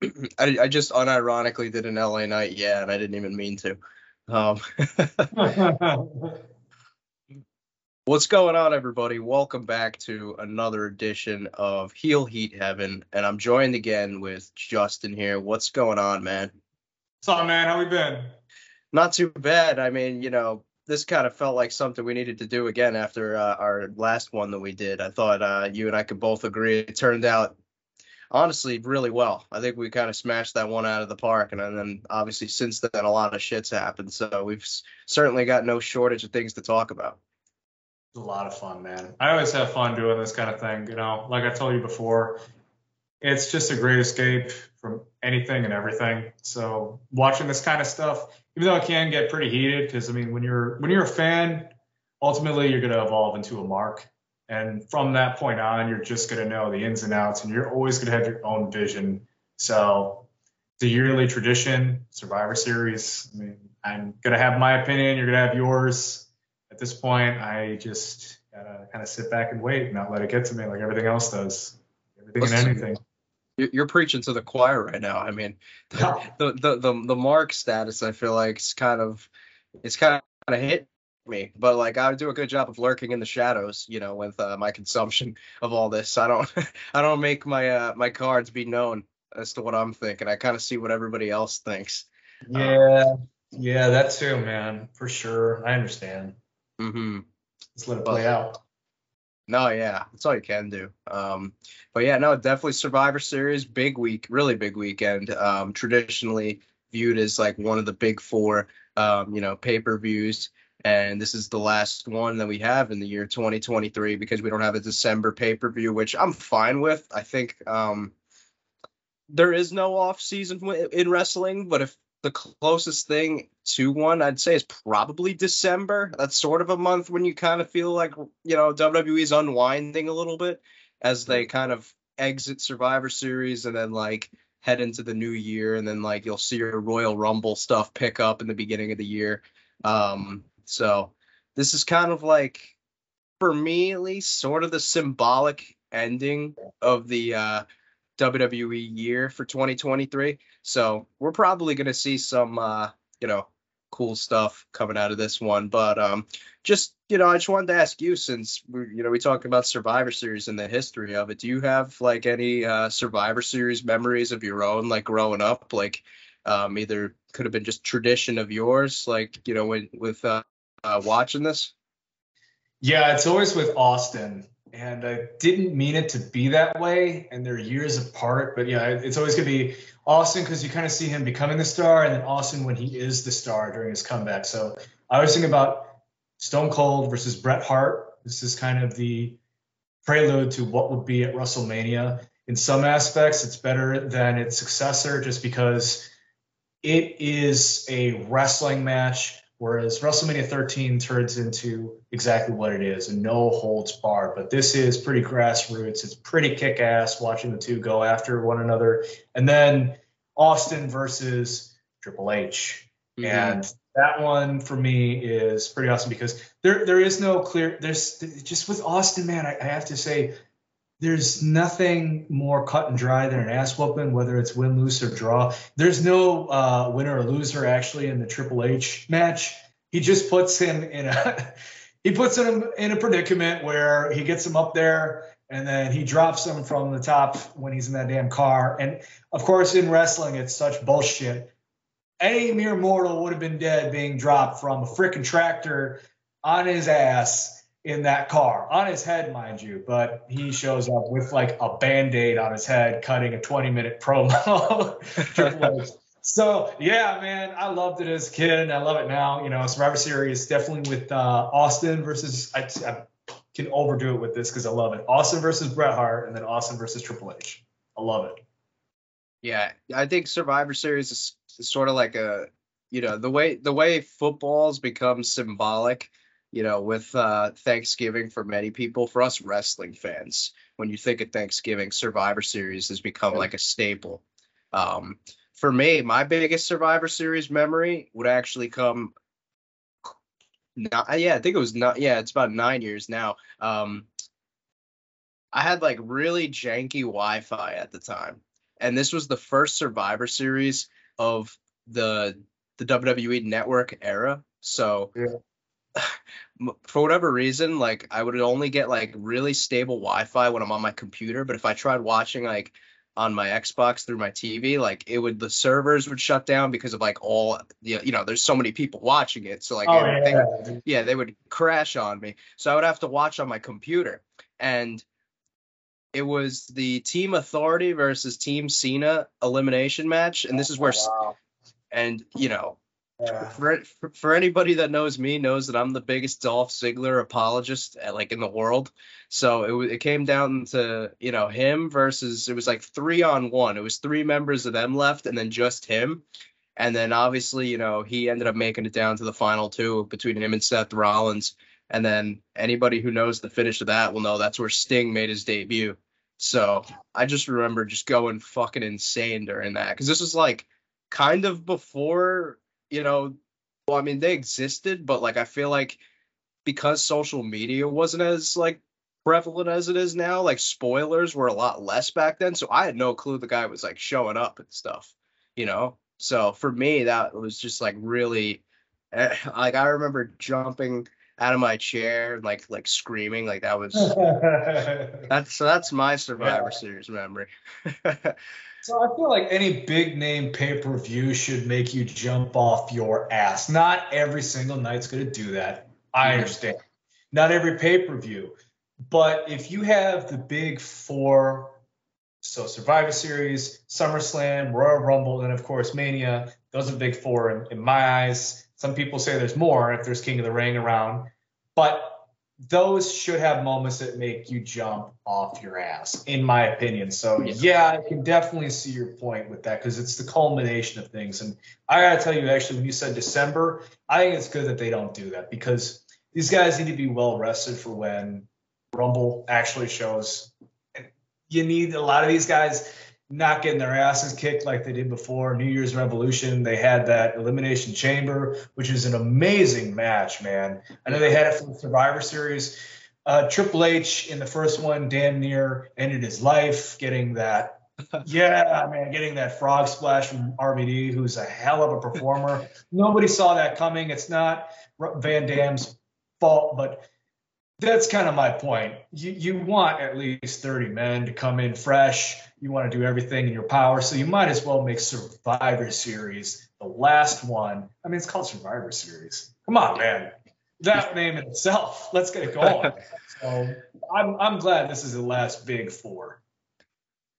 I, I just unironically did an LA Knight, yeah, and I didn't even mean to. Um, what's going on, everybody? Welcome back to another edition of Heel Heat Heaven, and I'm joined again with Justin here. What's going on, man? What's up, man? How we been? Not too bad. I mean, you know, this kind of felt like something we needed to do again after uh, our last one that we did. I thought uh, you and I could both agree it turned out honestly really well. I think we kind of smashed that one out of the park, and, and then obviously since then a lot of shit's happened. So we've certainly got no shortage of things to talk about. It's a lot of fun, man. I always have fun doing this kind of thing. You know, like I told you before, it's just a great escape from anything and everything. So watching this kind of stuff, even though it can get pretty heated, because I mean, when you're when you're a fan, ultimately you're going to evolve into a mark and from that point on, you're just going to know the ins and outs, and you're always going to have your own vision. So, the yearly tradition, Survivor Series. I mean, I'm going to have my opinion. You're going to have yours. At this point, I just gotta kind of sit back and wait, and not let it get to me like everything else does. Everything Listen, and anything. You're preaching to the choir right now. I mean, the, the the the, the mark status, I feel like, is kind of it's kind of a hit me, but like I do a good job of lurking in the shadows, you know, with uh, my consumption of all this. I don't I don't make my uh, my cards be known as to what I'm thinking. I kind of see what everybody else thinks. Yeah, um, yeah, that too, man, for sure. I understand. Mm-hmm. Just let it play but, out. No, yeah, that's all you can do. Um, but yeah, no, definitely Survivor Series, big week, really big weekend. Um, traditionally viewed as like one of the big four, um, you know, pay per views and this is the last one that we have in the year 2023 because we don't have a December pay per view, which I'm fine with. I think um, there is no off season in wrestling, but if the closest thing to one I'd say is probably December. That's sort of a month when you kind of feel like you know WWE's unwinding a little bit as they kind of exit Survivor Series and then like head into the new year and then like you'll see your Royal Rumble stuff pick up in the beginning of the year. Um, so this is kind of like, for me at least, sort of the symbolic ending of the uh, WWE year for 2023. So we're probably going to see some, uh, you know, cool stuff coming out of this one. But um, just you know, I just wanted to ask you since we you know we talked about Survivor Series and the history of it. Do you have like any uh, Survivor Series memories of your own, like growing up, like um, either could have been just tradition of yours, like you know, when, with uh, uh, watching this? Yeah, it's always with Austin, and I didn't mean it to be that way, and they're years apart. But yeah, it's always gonna be Austin because you kind of see him becoming the star, and then Austin when he is the star during his comeback. So I was thinking about Stone Cold versus Bret Hart. This is kind of the prelude to what would be at WrestleMania. In some aspects, it's better than its successor just because it is a wrestling match Whereas WrestleMania 13 turns into exactly what it is, a no holds barred. But this is pretty grassroots. It's pretty kick ass watching the two go after one another. And then Austin versus Triple H. Mm-hmm. And that one for me is pretty awesome because there there is no clear there's just with Austin, man, I, I have to say there's nothing more cut and dry than an ass whooping, whether it's win, lose, or draw. There's no uh, winner or loser actually in the Triple H match. He just puts him in a he puts him in a predicament where he gets him up there and then he drops him from the top when he's in that damn car. And of course, in wrestling, it's such bullshit. Any mere mortal would have been dead being dropped from a freaking tractor on his ass in that car on his head, mind you. But he shows up with like a band aid on his head, cutting a 20 minute promo. so yeah, man, I loved it as a kid, and I love it now. You know, Survivor Series definitely with uh, Austin versus. I, I can overdo it with this because I love it. Austin versus Bret Hart, and then Austin versus Triple H. I love it. Yeah, I think Survivor Series is, sort of like a, you know, the way the way football's become symbolic you know, with uh, Thanksgiving for many people, for us wrestling fans, when you think of Thanksgiving, Survivor Series has become like a staple. Um, for me, my biggest Survivor Series memory would actually come. Not, yeah, I think it was not. Yeah, it's about nine years now. Um, I had like really janky Wi-Fi at the time, and this was the first Survivor Series of the the WWE Network era. So Yeah. for whatever reason, like I would only get like really stable Wi-Fi when I'm on my computer, but if I tried watching like on my Xbox through my TV, like it would the servers would shut down because of like all the you know there's so many people watching it, so like Oh yeah. yeah, they would crash on me. So I would have to watch on my computer. And it was the Team Authority versus Team Cena elimination match. And this is where, oh, Wow. and you know, For, for, for anybody that knows me, knows that I'm the biggest Dolph Ziggler apologist uh, like in the world. So it, it came down to, you know, him versus, it was like three on one. It was three members of them left and then just him. And then obviously, you know, he ended up making it down to the final two between him and Seth Rollins. And then anybody who knows the finish of that will know that's where Sting made his debut. So I just remember just going fucking insane during that because this was like kind of before, you know, well, I mean, they existed, but like I feel like because social media wasn't as like prevalent as it is now, like spoilers were a lot less back then. So I had no clue the guy was like showing up and stuff, you know? So for me, that was just like really, eh, like I remember jumping out of my chair and like like screaming like that was that's so that's my Survivor Yeah. Series memory. So I feel like any big name pay per view should make you jump off your ass. Not every single night's going to do that. I Mhm. understand. Not every pay per view. But if you have the big four, so Survivor Series, SummerSlam, Royal Rumble, and of course Mania, those are big four in, in my eyes. Some people say there's more if there's King of the Ring around. But those should have moments that make you jump off your ass, in my opinion. So Yeah. yeah, I can definitely see your point with that because it's the culmination of things. And I gotta tell you, actually, when you said December, I think it's good that they don't do that because these guys need to be well rested for when Rumble actually shows. And You need a lot of these guys not getting their asses kicked like they did before. New Year's Revolution, they had that Elimination Chamber, which is an amazing match, man. I know they had it for the Survivor Series. Uh, Triple H in the first one damn near ended his life getting that. Yeah, man, getting that frog splash from RVD, who's a hell of a performer. Nobody saw that coming. It's not Van Dam's fault, but that's kind of my point. You you want at least 30 men to come in fresh. You want to do everything in your power, so you might as well make Survivor Series the last one. I mean, it's called Survivor Series. Come on, man. That name in itself. Let's get it going. so I'm I'm glad this is the last big four.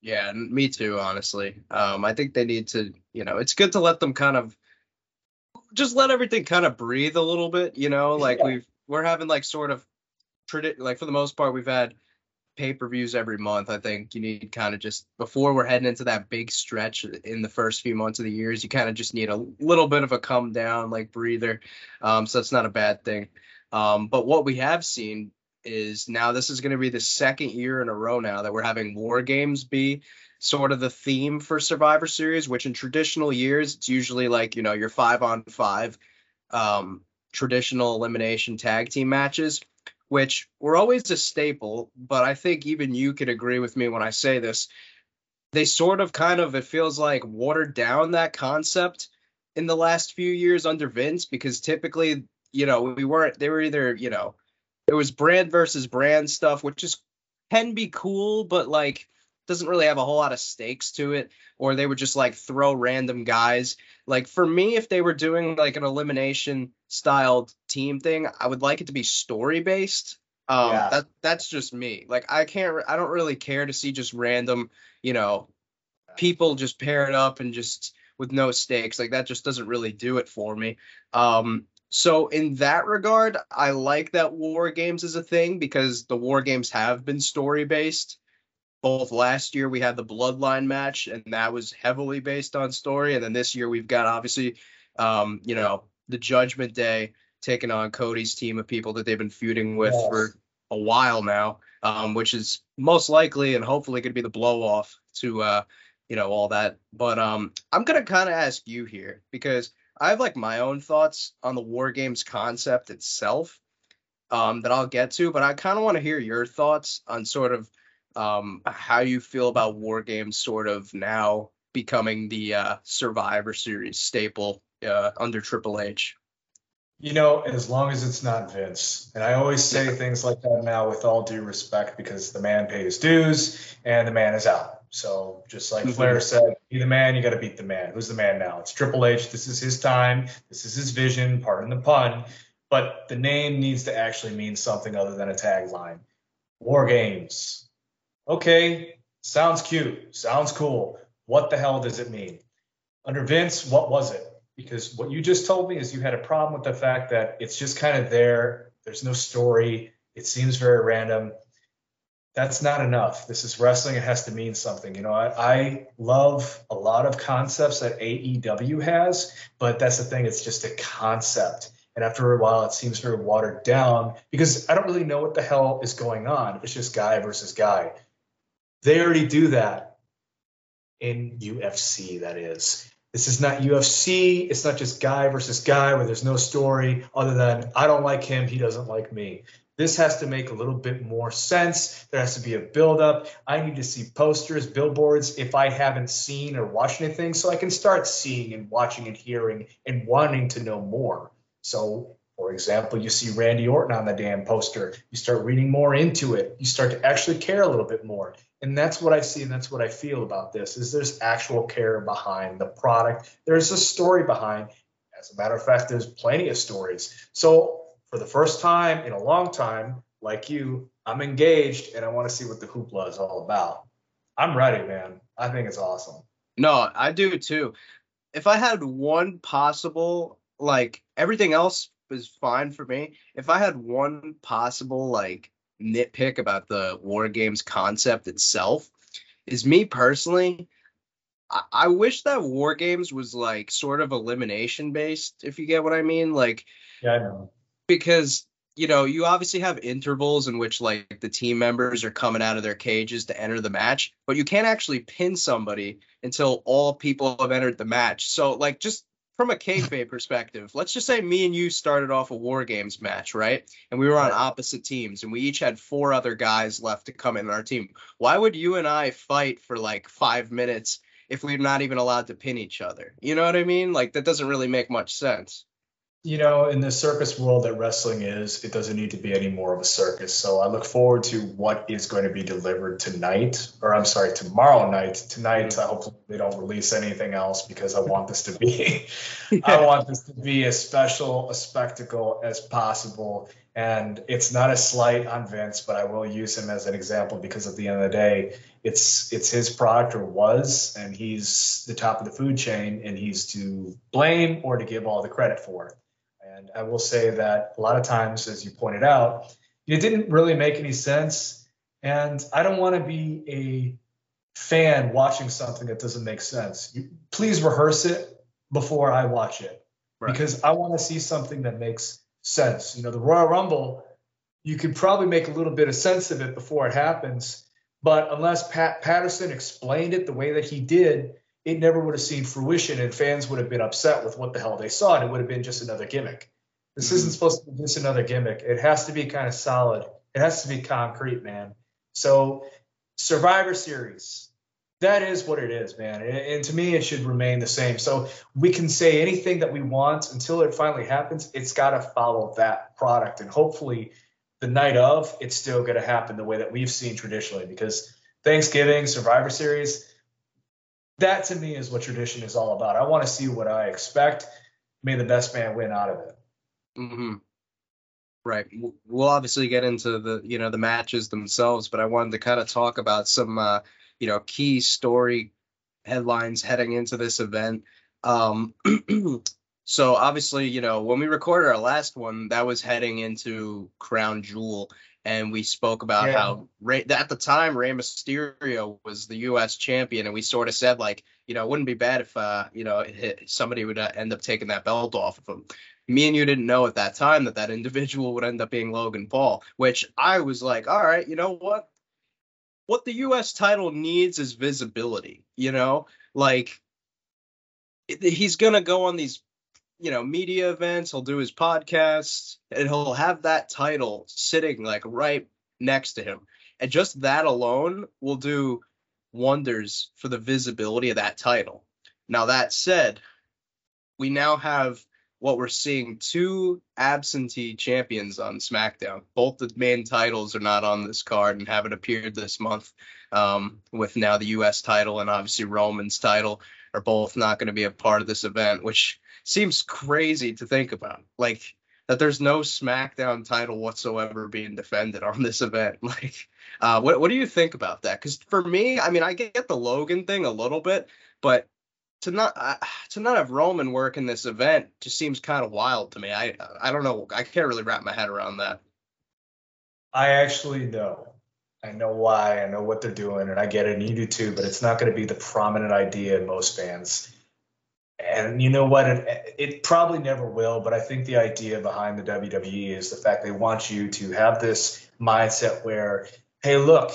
Yeah, me too, honestly. Um, I think they need to, you know, it's good to let them kind of just let everything kind of breathe a little bit, you know, like Yeah. we've we're having like sort of tradi- like for the most part we've had pay-per-views every month. I think you need kind of just before we're heading into that big stretch in the first few months of the years, you kind of just need a little bit of a come down, like breather. Um, so that's not a bad thing. Um, but what we have seen is now this is going to be the second year in a row now that we're having war games be sort of the theme for Survivor Series, which in traditional years it's usually like you know your five on five um, traditional elimination tag team matches, which were always a staple. But I think even you could agree with me when I say this. They sort of kind of it feels like watered down that concept in the last few years under Vince because typically you know we weren't they were either you know it was brand versus brand stuff which is can be cool but like doesn't really have a whole lot of stakes to it or they would just like throw random guys like for me if they were doing like an elimination styled team thing i would like it to be story based um Yeah. that that's just me. Like i can't i don't really care to see just random you know people just paired up and just with no stakes. Like that just doesn't really do it for me. Um so in that regard i like that war games is a thing because the war games have been story based both last year we had the bloodline match and that was heavily based on story. And then this year we've got obviously um you know the judgment day taking on cody's team of people that they've been feuding with Yes. for a while now um which is most likely and hopefully going to be the blow off to uh you know all that but um i'm going to kind of ask you here because i have like my own thoughts on the war games concept itself um that i'll get to but i kind of want to hear your thoughts on sort of um, how you feel about War Games sort of now becoming the uh, Survivor Series staple uh, under Triple H. You know, as long as it's not Vince. And I always say things like that now with all due respect because the man pays dues and the man is out. So just like mm-hmm. Flair said, be the man, you got to beat the man. Who's the man now? It's Triple H. This is his time. This is his vision, pardon the pun. But the name needs to actually mean something other than a tagline. War Games. Okay, sounds cute. Sounds cool. What the hell does it mean? Under Vince, what was it? Because what you just told me is you had a problem with the fact that it's just kind of there. There's no story. It seems very random. That's not enough. This is wrestling. It has to mean something. You know, I, I love a lot of concepts that AEW has, but that's the thing. It's just a concept. And after a while, it seems very watered down because I don't really know what the hell is going on. It's just guy versus guy. They already do that in UFC, that is. This is not UFC. It's not just guy versus guy where there's no story other than I don't like him, he doesn't like me. This has to make a little bit more sense. There has to be a buildup. I need to see posters, billboards if I haven't seen or watched anything, so I can start seeing and watching and hearing and wanting to know more. So, for example, you see Randy Orton on the damn poster. You start reading more into it. You start to actually care a little bit more and that's what I see and that's what I feel about this is there's actual care behind the product. There's a story behind. As a matter of fact, there's plenty of stories. So for the first time in a long time, like you, I'm engaged and I want to see what the hoopla is all about. I'm ready, man. I think it's awesome. No, I do too. If I had one possible, like everything else is fine for me. If I had one possible, like nitpick about the war games concept itself is me personally I, I wish that war games was like sort of elimination based if you get what i mean. Like yeah i know. because you know you obviously have intervals in which like the team members are coming out of their cages to enter the match but you can't actually pin somebody until all people have entered the match. So like just from a kayfabe perspective, let's just say me and you started off a war games match, right? And we were on opposite teams, and we each had four other guys left to come in our team. Why would you and I fight for like five minutes if we're not even allowed to pin each other? You know what I mean? Like that doesn't really make much sense you know, in the circus world that wrestling is, it doesn't need to be any more of a circus. So I look forward to what is going to be delivered tonight, or I'm sorry, tomorrow night. Tonight, mm-hmm. I hope they don't release anything else because I want this to be, yeah. I want this to be as special a spectacle as possible. And it's not a slight on Vince, but I will use him as an example because at the end of the day, it's it's his product or was, and he's the top of the food chain, and he's to blame or to give all the credit for it. And I will say that a lot of times, as you pointed out, it didn't really make any sense. And I don't want to be a fan watching something that doesn't make sense. You, please rehearse it before I watch it right. because I want to see something that makes sense. You know, the Royal Rumble, you could probably make a little bit of sense of it before it happens. But unless Pat Patterson explained it the way that he did, it never would have seen fruition and fans would have been upset with what the hell they saw and it would have been just another gimmick. This mm-hmm. isn't supposed to be just another gimmick. It has to be kind of solid. It has to be concrete, man. So Survivor Series, that is what it is, man. And, and to me, it should remain the same. So we can say anything that we want until it finally happens. It's got to follow that product. And hopefully, the night of, it's still going to happen the way that we've seen traditionally because Thanksgiving, Survivor Series, that to me is what tradition is all about. I want to see what I expect. May the best man win out of it. Mm-hmm. Right. We'll obviously get into the you know the matches themselves, but I wanted to kind of talk about some uh, you know key story headlines heading into this event. Um, so obviously, you know, when we recorded our last one, that was heading into Crown Jewel, and we spoke about yeah. how Rey, at the time Rey Mysterio was the U.S. champion, and we sort of said like, you know, it wouldn't be bad if uh, you know, somebody would uh, end up taking that belt off of him. Me and you didn't know at that time that that individual would end up being Logan Paul, which I was like, all right, you know what? What the U.S. title needs is visibility. You know, like he's gonna go on these you know media events he'll do his podcasts and he'll have that title sitting like right next to him And just that alone will do wonders for the visibility of that title. Now, that said, we now have what we're seeing two absentee champions on SmackDown. Both the main titles are not on this card and haven't appeared this month. Um, with now the U.S. title and obviously Roman's title are both not going to be a part of this event, which seems crazy to think about. Like that there's no SmackDown title whatsoever being defended on this event. Like, uh, what what do you think about that? Because for me, I mean, I get the Logan thing a little bit, but to not uh, to not have Roman work in this event just seems kind of wild to me. I I don't know. I can't really wrap my head around that. I actually know. I know why. I know what they're doing, and I get it, and you do too. But it's not going to be the prominent idea in most fans. And you know what? It, it probably never will. But I think the idea behind the WWE is the fact they want you to have this mindset where, hey, look,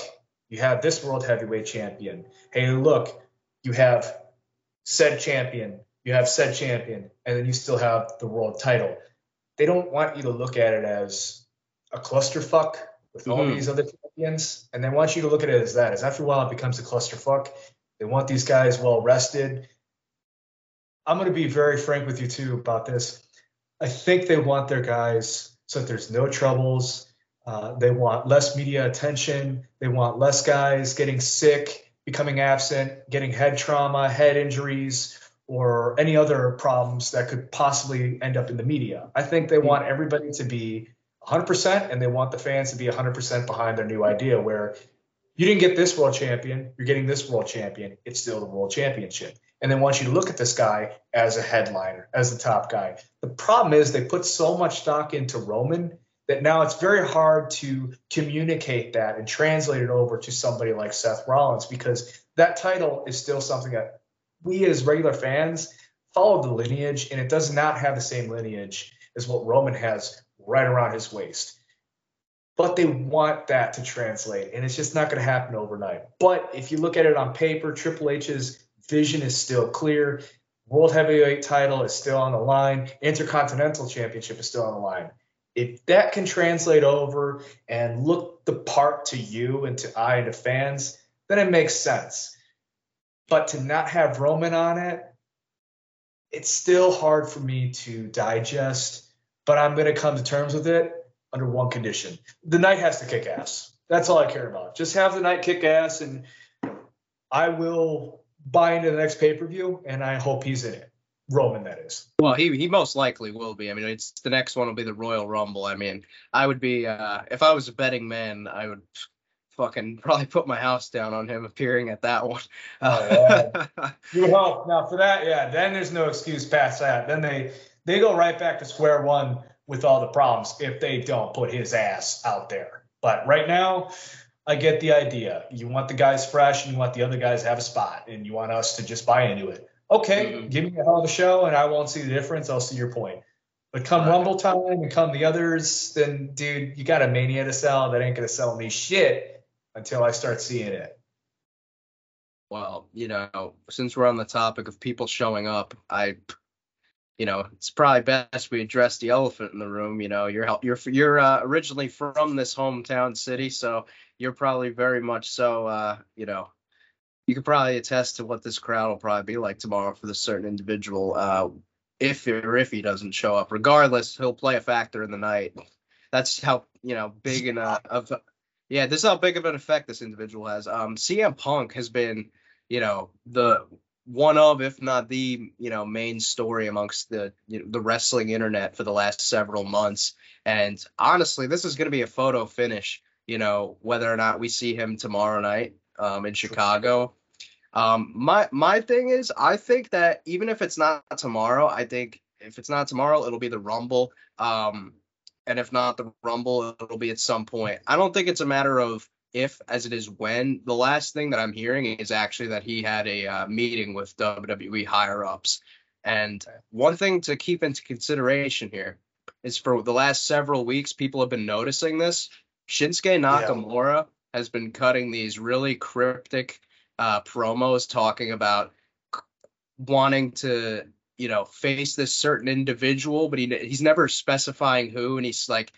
you have this world heavyweight champion. Hey, look, you have said champion, you have said champion, and then you still have the world title. They don't want you to look at it as a clusterfuck with all mm-hmm. these other champions, and they want you to look at it as that. As after a while, it becomes a clusterfuck. They want these guys well rested. I'm going to be very frank with you too about this. I think they want their guys so that there's no troubles. Uh, they want less media attention. They want less guys getting sick becoming absent, getting head trauma, head injuries, or any other problems that could possibly end up in the media. I think they want everybody to be 100% and they want the fans to be 100% behind their new idea where you didn't get this world champion, you're getting this world champion, it's still the world championship. And they want you to look at this guy as a headliner, as the top guy. The problem is they put so much stock into Roman that now it's very hard to communicate that and translate it over to somebody like Seth Rollins because that title is still something that we as regular fans follow the lineage and it does not have the same lineage as what Roman has right around his waist. But they want that to translate and it's just not going to happen overnight. But if you look at it on paper, Triple H's vision is still clear. World Heavyweight title is still on the line. Intercontinental Championship is still on the line if that can translate over and look the part to you and to I and to fans, then it makes sense. But to not have Roman on it, it's still hard for me to digest. But I'm going to come to terms with it under one condition: the night has to kick ass. That's all I care about. Just have the night kick ass, and I will buy into the next pay per view, and I hope he's in it. Roman, that is. Well, he he most likely will be. I mean, it's the next one will be the Royal Rumble. I mean, I would be uh, if I was a betting man, I would fucking probably put my house down on him appearing at that one. oh, yeah. you would hope. Now for that, yeah, then there's no excuse past that. Then they they go right back to square one with all the problems if they don't put his ass out there. But right now, I get the idea. You want the guys fresh and you want the other guys to have a spot and you want us to just buy into it okay, mm-hmm. give me a hell of a show and I won't see the difference. I'll see your point. But come Rumble time and come the others, then dude, you got a mania to sell that ain't gonna sell me shit until I start seeing it. Well, you know, since we're on the topic of people showing up, I, you know, it's probably best we address the elephant in the room. You know, you're you're you're uh, originally from this hometown city, so you're probably very much so, uh, you know, you could probably attest to what this crowd will probably be like tomorrow for this certain individual. Uh, if or if he doesn't show up, regardless, he'll play a factor in the night. That's how you know big and uh, of yeah, this is how big of an effect this individual has. Um, CM Punk has been, you know, the one of, if not the, you know, main story amongst the you know, the wrestling internet for the last several months. And honestly, this is going to be a photo finish. You know, whether or not we see him tomorrow night um, in Chicago. Um, my my thing is, I think that even if it's not tomorrow, I think if it's not tomorrow, it'll be the Rumble. Um, and if not the Rumble, it'll be at some point. I don't think it's a matter of if as it is when. The last thing that I'm hearing is actually that he had a uh, meeting with WWE higher ups. And one thing to keep into consideration here is for the last several weeks, people have been noticing this. Shinsuke Nakamura has been cutting these really cryptic uh, promos talking about wanting to, you know, face this certain individual, but he he's never specifying who, and he's like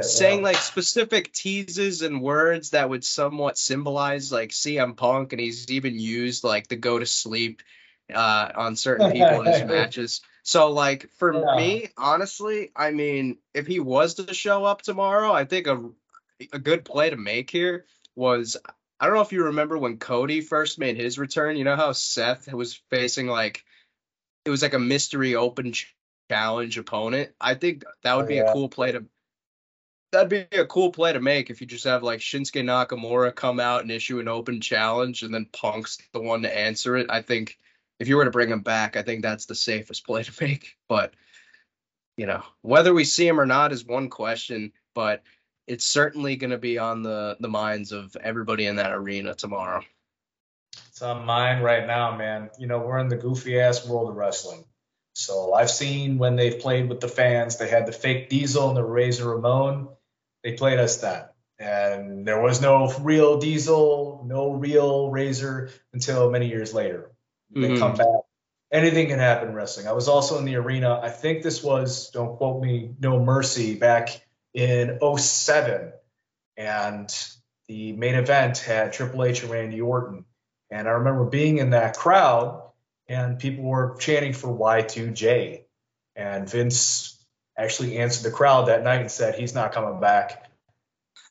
saying like specific teases and words that would somewhat symbolize like CM Punk, and he's even used like the go to sleep uh, on certain people in his matches. So like for yeah. me, honestly, I mean, if he was to show up tomorrow, I think a a good play to make here was I don't know if you remember when Cody first made his return. You know how Seth was facing like it was like a mystery open challenge opponent. I think that would oh, be yeah. a cool play to that'd be a cool play to make if you just have like Shinsuke Nakamura come out and issue an open challenge and then Punk's the one to answer it. I think if you were to bring him back, I think that's the safest play to make. But you know, whether we see him or not is one question, but it's certainly going to be on the the minds of everybody in that arena tomorrow. It's on mine right now, man. You know, we're in the goofy ass world of wrestling. So I've seen when they've played with the fans, they had the fake Diesel and the Razor Ramon. They played us that. And there was no real Diesel, no real Razor until many years later. They mm-hmm. come back. Anything can happen in wrestling. I was also in the arena. I think this was, don't quote me, No Mercy back in 07. And the main event had Triple H and Randy Orton. And I remember being in that crowd and people were chanting for Y2J. And Vince actually answered the crowd that night and said he's not coming back.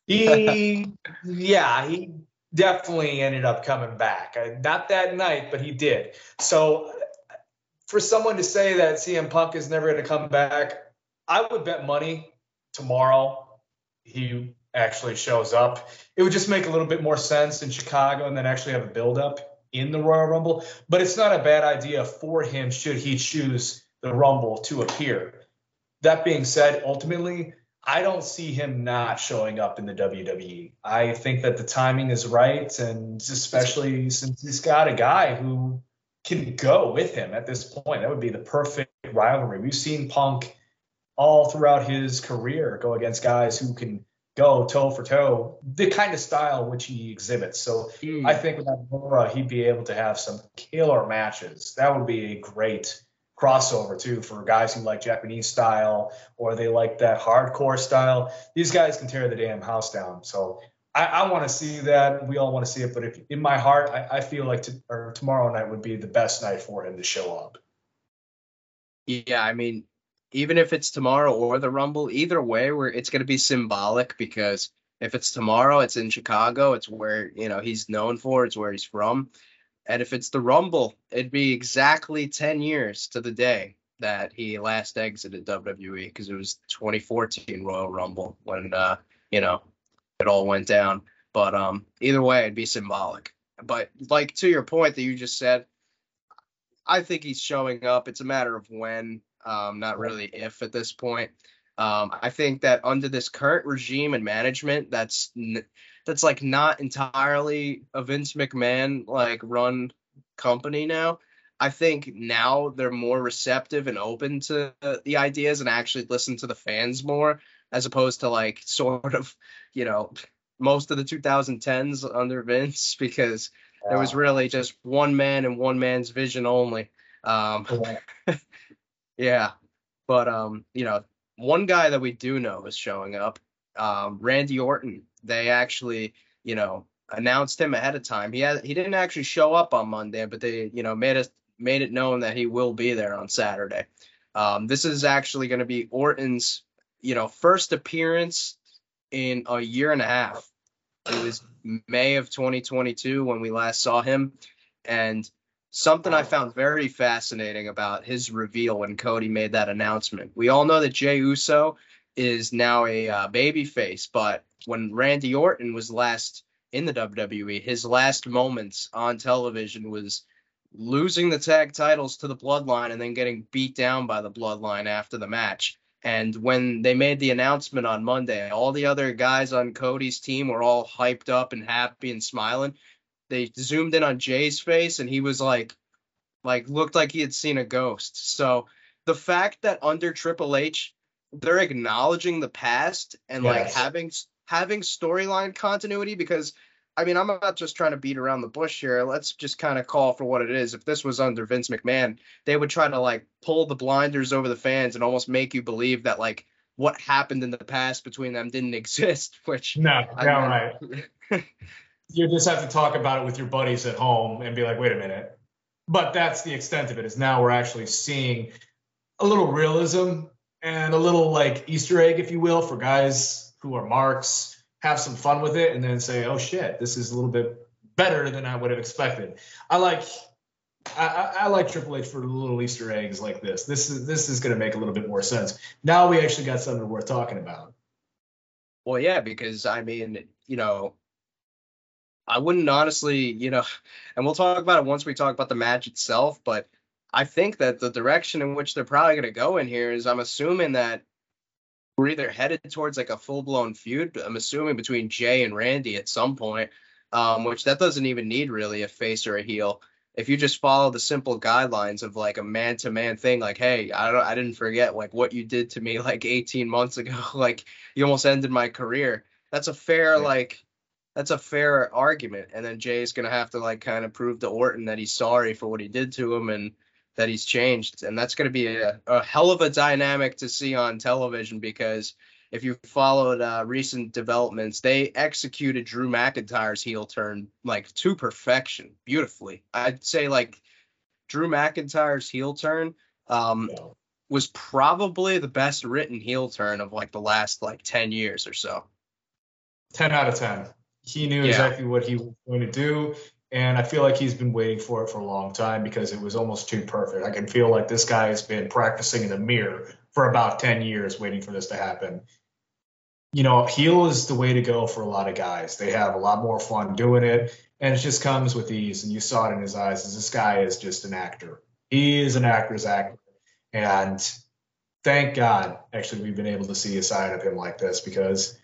He, yeah, he definitely ended up coming back. Not that night, but he did. So for someone to say that CM Punk is never going to come back, I would bet money tomorrow he actually shows up. It would just make a little bit more sense in Chicago and then actually have a build up in the Royal Rumble. But it's not a bad idea for him should he choose the Rumble to appear. That being said, ultimately, I don't see him not showing up in the WWE. I think that the timing is right, and especially since he's got a guy who can go with him at this point. That would be the perfect rivalry. We've seen Punk all throughout his career go against guys who can go toe for toe, the kind of style which he exhibits. So mm. I think with Nakamura, he'd be able to have some killer matches. That would be a great crossover too for guys who like Japanese style or they like that hardcore style. These guys can tear the damn house down. So I, I want to see that. We all want to see it. But if in my heart, I, I feel like or tomorrow night would be the best night for him to show up. Yeah, I mean, even if it's tomorrow or the Rumble, either way, where it's going to be symbolic because if it's tomorrow, it's in Chicago, it's where you know he's known for, it's where he's from, and if it's the Rumble, it'd be exactly ten years to the day that he last exited WWE because it was 2014 Royal Rumble when uh, you know it all went down. But um, either way, it'd be symbolic. But like to your point that you just said, I think he's showing up. It's a matter of when um, not really if at this point. Um, I think that under this current regime and management, that's that's like not entirely a Vince McMahon like run company now. I think now they're more receptive and open to the ideas and actually listen to the fans more, as opposed to like sort of, you know, most of the 2010s under Vince because yeah. there was really just one man and one man's vision only. Um, yeah. Yeah, but um, you know, one guy that we do know is showing up, um, Randy Orton. They actually, you know, announced him ahead of time. He had he didn't actually show up on Monday, but they, you know, made us made it known that he will be there on Saturday. Um, this is actually going to be Orton's, you know, first appearance in a year and a half. It was May of 2022 when we last saw him, and Something I found very fascinating about his reveal when Cody made that announcement. We all know that Jey Uso is now a uh, babyface, but when Randy Orton was last in the WWE, his last moments on television was losing the tag titles to the Bloodline and then getting beat down by the Bloodline after the match. And when they made the announcement on Monday, all the other guys on Cody's team were all hyped up and happy and smiling they zoomed in on Jey's face and he was like like looked like he had seen a ghost. So the fact that under Triple H they're acknowledging the past and yes. like having having storyline continuity because I mean I'm not just trying to beat around the bush here. Let's just kind of call for what it is. If this was under Vince McMahon, they would try to like pull the blinders over the fans and almost make you believe that like what happened in the past between them didn't exist. Which no, I no, right. you just have to talk about it with your buddies at home and be like, wait a minute. But that's the extent of it. Is now we're actually seeing a little realism and a little like Easter egg, if you will, for guys who are marks. Have some fun with it, and then say, "Oh shit, this is a little bit better than I would have expected." I like I, I, like Triple H for little Easter eggs like this. This is this is going to make a little bit more sense. Now we actually got something worth talking about. Well, yeah, because I mean, you know, I wouldn't honestly, you know, and we'll talk about it once we talk about the match itself. But I think that the direction in which they're probably going to go in here is, I'm assuming that we're either headed towards like a full blown feud. I'm assuming between Jey and Randy at some point, um, which that doesn't even need really a face or a heel if you just follow the simple guidelines of like a man to man thing, like, hey, I don't, I didn't forget like what you did to me like 18 months ago, like you almost ended my career. That's a fair like, that's a fair argument. And then Jey's gonna have to like kind of prove to Orton that he's sorry for what he did to him and that he's changed. And that's gonna be a, a hell of a dynamic to see on television because if you followed uh, recent developments, they executed Drew McIntyre's heel turn like to perfection, beautifully. I'd say like Drew McIntyre's heel turn um, yeah. was probably the best written heel turn of like the last like 10 years or so. 10 out of 10. He knew yeah. exactly what he was going to do. And I feel like he's been waiting for it for a long time because it was almost too perfect. I can feel like this guy has been practicing in the mirror for about 10 years waiting for this to happen you know, heel is the way to go for a lot of guys. They have a lot more fun doing it, and it just comes with ease. And you saw it in his eyes. As this guy is just an actor. He is an actor's actor, and thank God, actually, we've been able to see a side of him like this because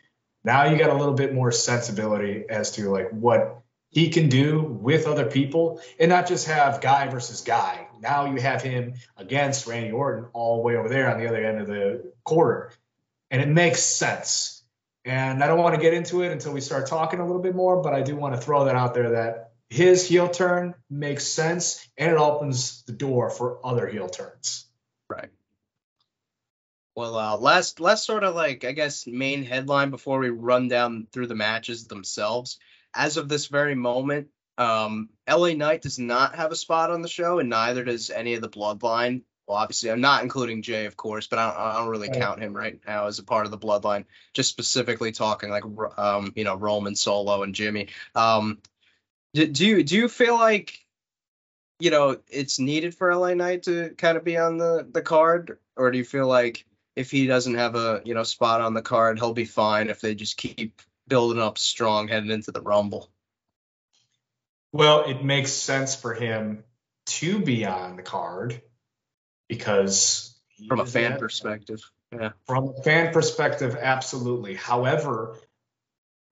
now you got a little bit more sensibility as to like what he can do with other people, and not just have guy versus guy. Now you have him against Randy Orton all the way over there on the other end of the quarter, and it makes sense and I don't want to get into it until we start talking a little bit more, but I do want to throw that out there that his heel turn makes sense and it opens the door for other heel turns. Right. Well, uh, last last sort of like I guess main headline before we run down through the matches themselves. As of this very moment, um, LA Knight does not have a spot on the show, and neither does any of the Bloodline well, obviously, I'm not including Jey, of course, but I don't, I don't really right. count him right now as a part of the bloodline. Just specifically talking like, um, you know, Roman Solo and Jimmy. Um, do, do you do you feel like, you know, it's needed for LA Knight to kind of be on the the card, or do you feel like if he doesn't have a you know spot on the card, he'll be fine if they just keep building up strong heading into the Rumble? Well, it makes sense for him to be on the card because from a fan perspective, yeah. From a fan perspective, absolutely. However,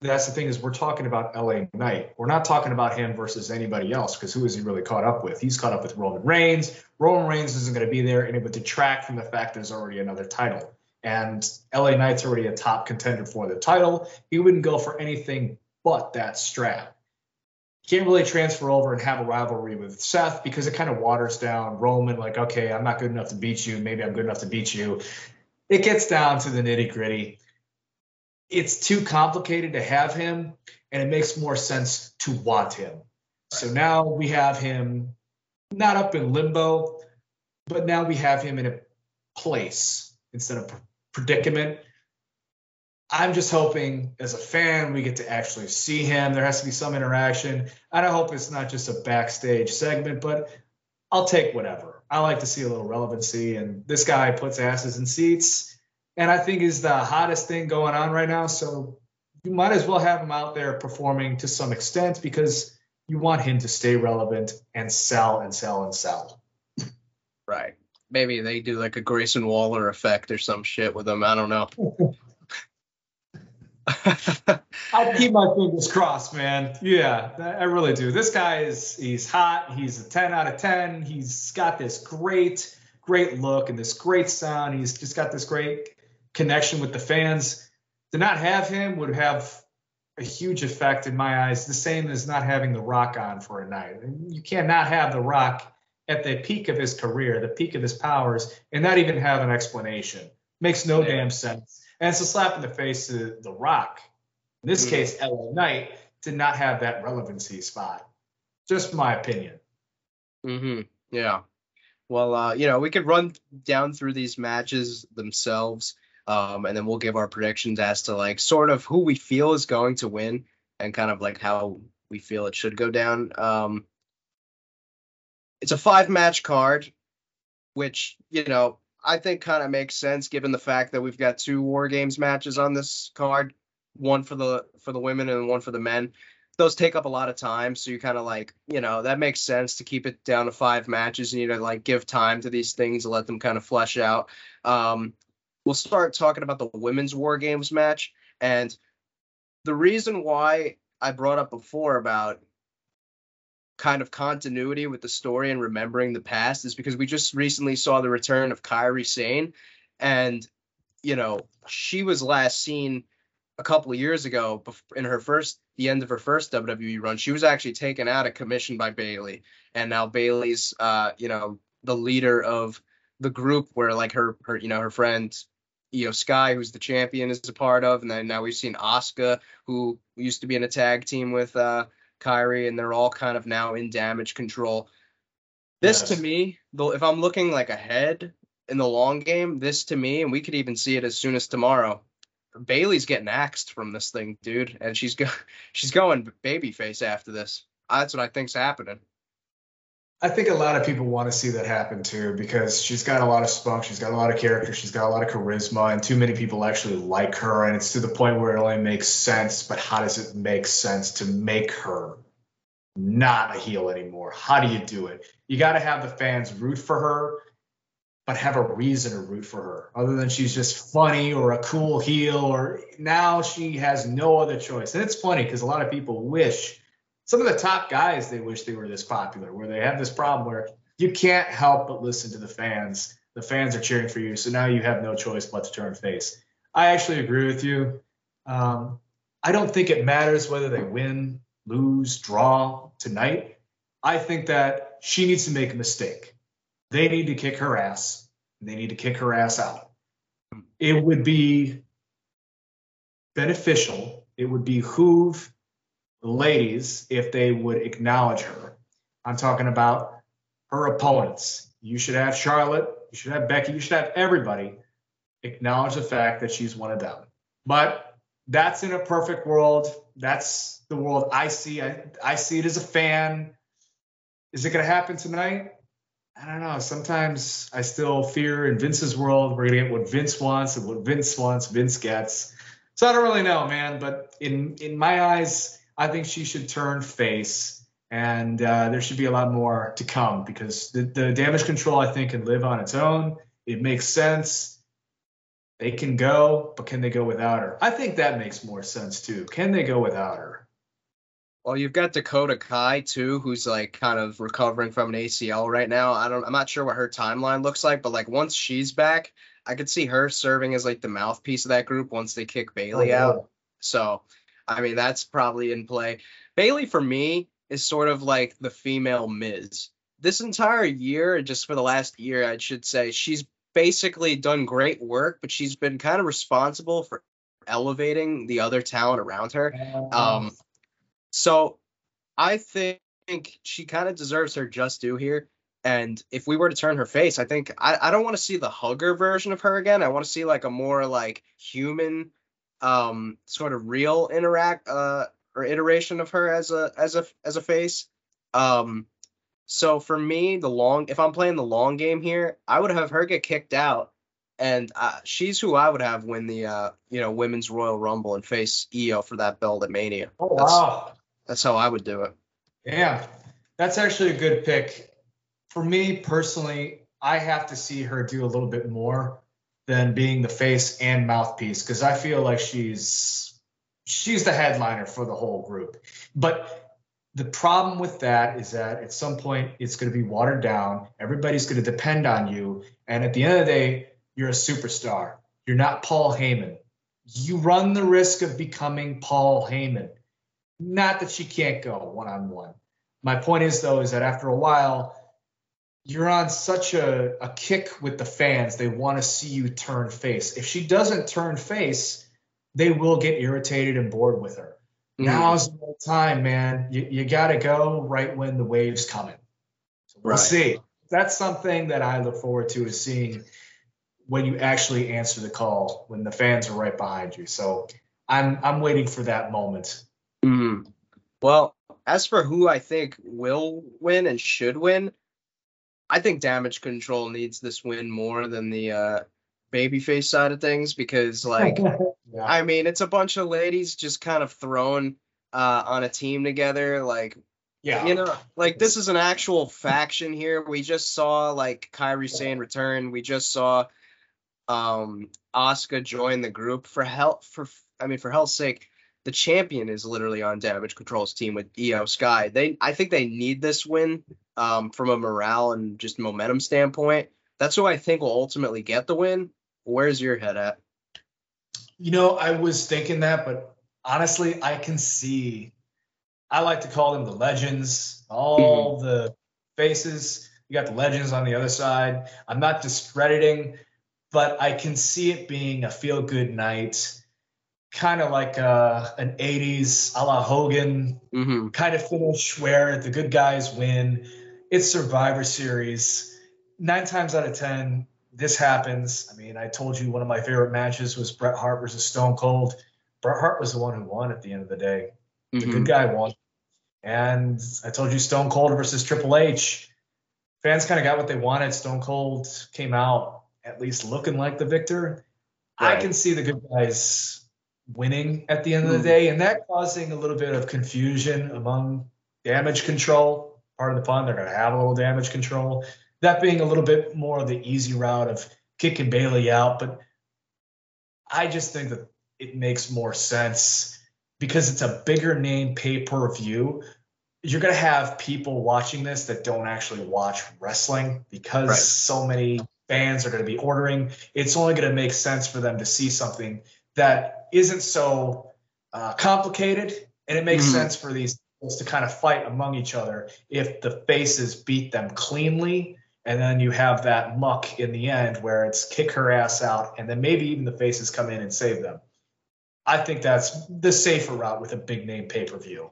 that's the thing is we're talking about LA Knight. We're not talking about him versus anybody else because who is he really caught up with? He's caught up with Roman Reigns. Roman Reigns isn't going to be there, and it would detract from the fact there's already another title. And LA Knight's already a top contender for the title. He wouldn't go for anything but that strap can't really transfer over and have a rivalry with Seth because it kind of waters down Roman. Like, okay, I'm not good enough to beat you. Maybe I'm good enough to beat you. It gets down to the nitty gritty. It's too complicated to have him, and it makes more sense to want him. Right. So now we have him not up in limbo, but now we have him in a place instead of predicament I'm just hoping as a fan we get to actually see him. There has to be some interaction. And I hope it's not just a backstage segment, but I'll take whatever. I like to see a little relevancy. And this guy puts asses in seats and I think is the hottest thing going on right now. So you might as well have him out there performing to some extent because you want him to stay relevant and sell and sell and sell. Right. Maybe they do like a Grayson Waller effect or some shit with him. I don't know. I keep my fingers crossed, man. Yeah, I really do. This guy is he's hot. He's a 10 out of 10. He's got this great, great look and this great sound. He's just got this great connection with the fans. To not have him would have a huge effect in my eyes, the same as not having The Rock on for a night. You cannot have The Rock at the peak of his career, the peak of his powers, and not even have an explanation Makes no yeah. damn sense. And it's a slap in the face to The Rock. In this mm-hmm. case, LA Knight did not have that relevancy spot. Just my opinion. Mm-hmm. Yeah. Well, uh, you know, we could run down through these matches themselves, um, and then we'll give our predictions as to like sort of who we feel is going to win and kind of like how we feel it should go down. Um, it's a five match card, which you know I think kind of makes sense given the fact that we've got two War Games matches on this card, one for the for the women and one for the men. Those take up a lot of time, so you kind of like you know that makes sense to keep it down to five matches. And you know like give time to these things and let them kind of flesh out. Um, we'll start talking about the women's War Games match. And the reason why I brought up before about kind of continuity with the story and remembering the past is because we just recently saw the return of Kairi Sane. And you know she was last seen a couple of years ago in her first the end of her first WWE run. She was actually taken out of commission by Bayley, and now Bayley's uh you know the leader of the group where like her her you know her friend Iyo Sky, who's the champion, is a part of, and then now we've seen Asuka, who used to be in a tag team with uh, Kairi, and they're all kind of now in damage control. This yes. to me, though, if I'm looking like ahead in the long game, this to me, and we could even see it as soon as tomorrow. Bayley's getting axed from this thing, dude, and she's go she's going babyface after this. That's what I think's happening. I think a lot of people want to see that happen too because she's got a lot of spunk, she's got a lot of character, she's got a lot of charisma, and too many people actually like her. And it's to the point where it only makes sense. But how does it make sense to make her not a heel anymore? How do you do it? You got to have the fans root for her, but have a reason to root for her, other than she's just funny or a cool heel. Or now she has no other choice. And it's funny because a lot of people wish some of the top guys they wish they were this popular, where they have this problem where you can't help but listen to the fans. The fans are cheering for you, so now you have no choice but to turn face. I actually agree with you. Um, I don't think it matters whether they win, lose, draw tonight. I think that she needs to make a mistake. They need to kick her ass. They need to kick her ass out. It would be beneficial. It would behoove ladies if they would acknowledge her. I'm talking about her opponents. You should have Charlotte, you should have Becky, you should have everybody acknowledge the fact that she's one of them. But that's in a perfect world. That's the world I see. I, I see it as a fan. Is it going to happen tonight? I don't know. Sometimes I still fear in Vince's world, we're going to get what Vince wants and what Vince wants, Vince gets. So I don't really know, man. But in in my eyes, I think she should turn face, and uh, there should be a lot more to come because the, the damage control I think can live on its own. It makes sense. They can go, but can they go without her? I think that makes more sense too. Can they go without her? Well, you've got Dakota Kai too, who's like kind of recovering from an ACL right now. I don't, I'm not sure what her timeline looks like, but like once she's back, I could see her serving as like the mouthpiece of that group once they kick Bayley oh, out. So I mean, that's probably in play. Bayley for me is sort of like the female Miz. This entire year, just for the last year, I should say, she's basically done great work, but she's been kind of responsible for elevating the other talent around her. Um, so I think she kind of deserves her just due here. And if we were to turn her face, I think I, I don't want to see the hugger version of her again. I want to see like a more like human um sort of real interact uh or iteration of her as a as a as a face. Um so for me, the long if I'm playing the long game here, I would have her get kicked out, and uh, she's who I would have win the uh you know women's Royal Rumble and face Iyo for that belt at Mania. Oh that's, wow, that's how I would do it. Yeah, that's actually a good pick. For me personally, I have to see her do a little bit more than being the face and mouthpiece because I feel like she's she's the headliner for the whole group. But the problem with that is that at some point it's going to be watered down. Everybody's going to depend on you, and at the end of the day, you're a superstar. You're not Paul Heyman. You run the risk of becoming Paul Heyman. Not that she can't go one on one. My point is though is that after a while you're on such a, a kick with the fans. They want to see you turn face. If she doesn't turn face, they will get irritated and bored with her. Mm-hmm. Now's the time, man. You, you got to go right when the wave's coming. So we'll right. see. That's something that I look forward to is seeing when you actually answer the call when the fans are right behind you. So I'm I'm waiting for that moment. Mm-hmm. Well, as for who I think will win and should win, I think Damage Control needs this win more than the uh, babyface side of things because, like, yeah. I mean, it's a bunch of ladies just kind of thrown uh, on a team together. Like, yeah, you know, like this is an actual faction here. We just saw like Kairi Sane return. We just saw um Asuka join the group for help for I mean for hell's sake the champion is literally on damage control's team with Iyo Sky. They I think they need this win um, from a morale and just momentum standpoint. That's who I think will ultimately get the win. Where's your head at? You know, I was thinking that, but honestly, I can see. I like to call them the legends. All mm-hmm. the faces. You got the legends on the other side. I'm not discrediting, but I can see it being a feel good night kind of like uh, an 80s a la Hogan mm-hmm. kind of finish where the good guys win. It's Survivor Series. Nine times out of 10, this happens. I mean, I told you one of my favorite matches was Bret Hart versus Stone Cold. Bret Hart was the one who won at the end of the day. The mm-hmm. good guy won. And I told you Stone Cold versus Triple H. Fans kind of got what they wanted. Stone Cold came out at least looking like the victor. Right. I can see the good guys winning at the end of the hmm. day, and that causing a little bit of confusion among damage control. Part of the fun, they're going to have a little damage control. That being a little bit more of the easy route of kicking Bayley out, but I just think that it makes more sense because it's a bigger name pay per view. You're going to have people watching this that don't actually watch wrestling because right. so many fans are going to be ordering. It's only going to make sense for them to see something that isn't so uh, complicated, and it makes mm-hmm. sense for these to kind of fight among each other if the faces beat them cleanly and then you have that muck in the end where it's kick her ass out and then maybe even the faces come in and save them. I think that's the safer route with a big name pay-per-view.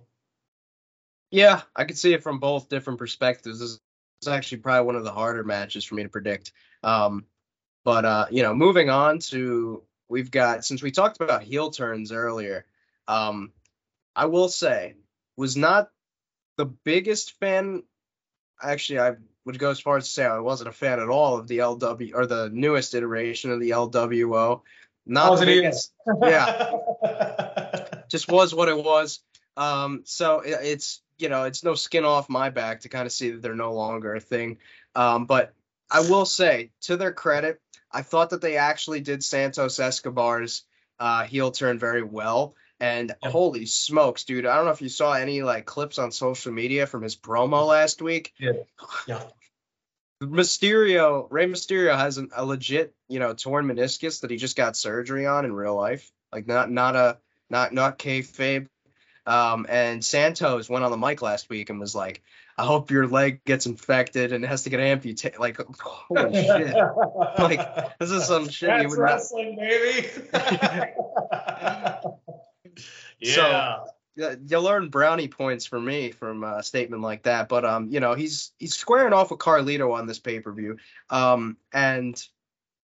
Yeah i could see it from both different perspectives. This is actually probably one of the harder matches for me to predict. Um, but uh, you know moving on to we've got since we talked about heel turns earlier. Um, I will say was not the biggest fan. Actually, I would go as far as to say I wasn't a fan at all of the LW or the newest iteration of the LWO. Not the biggest, yeah, just was what it was. Um, so it, it's you know it's no skin off my back to kind of see that they're no longer a thing. Um, but I will say to their credit, I thought that they actually did Santos Escobar's uh, heel turn very well. And holy smokes, dude! I don't know if you saw any like clips on social media from his promo last week. Yeah. Yeah. Mysterio, Rey Mysterio has an, a legit, you know, torn meniscus that he just got surgery on in real life. Like not not a not not kayfabe. Um, and Santos went on the mic last week and was like, I hope your leg gets infected and has to get amputated. Like, holy shit! like, this is some shit That's you would wrestling, not... baby. yeah. So, you learn brownie points for me from a statement like that. But um, you know, he's he's squaring off with Carlito on this pay per view. Um, and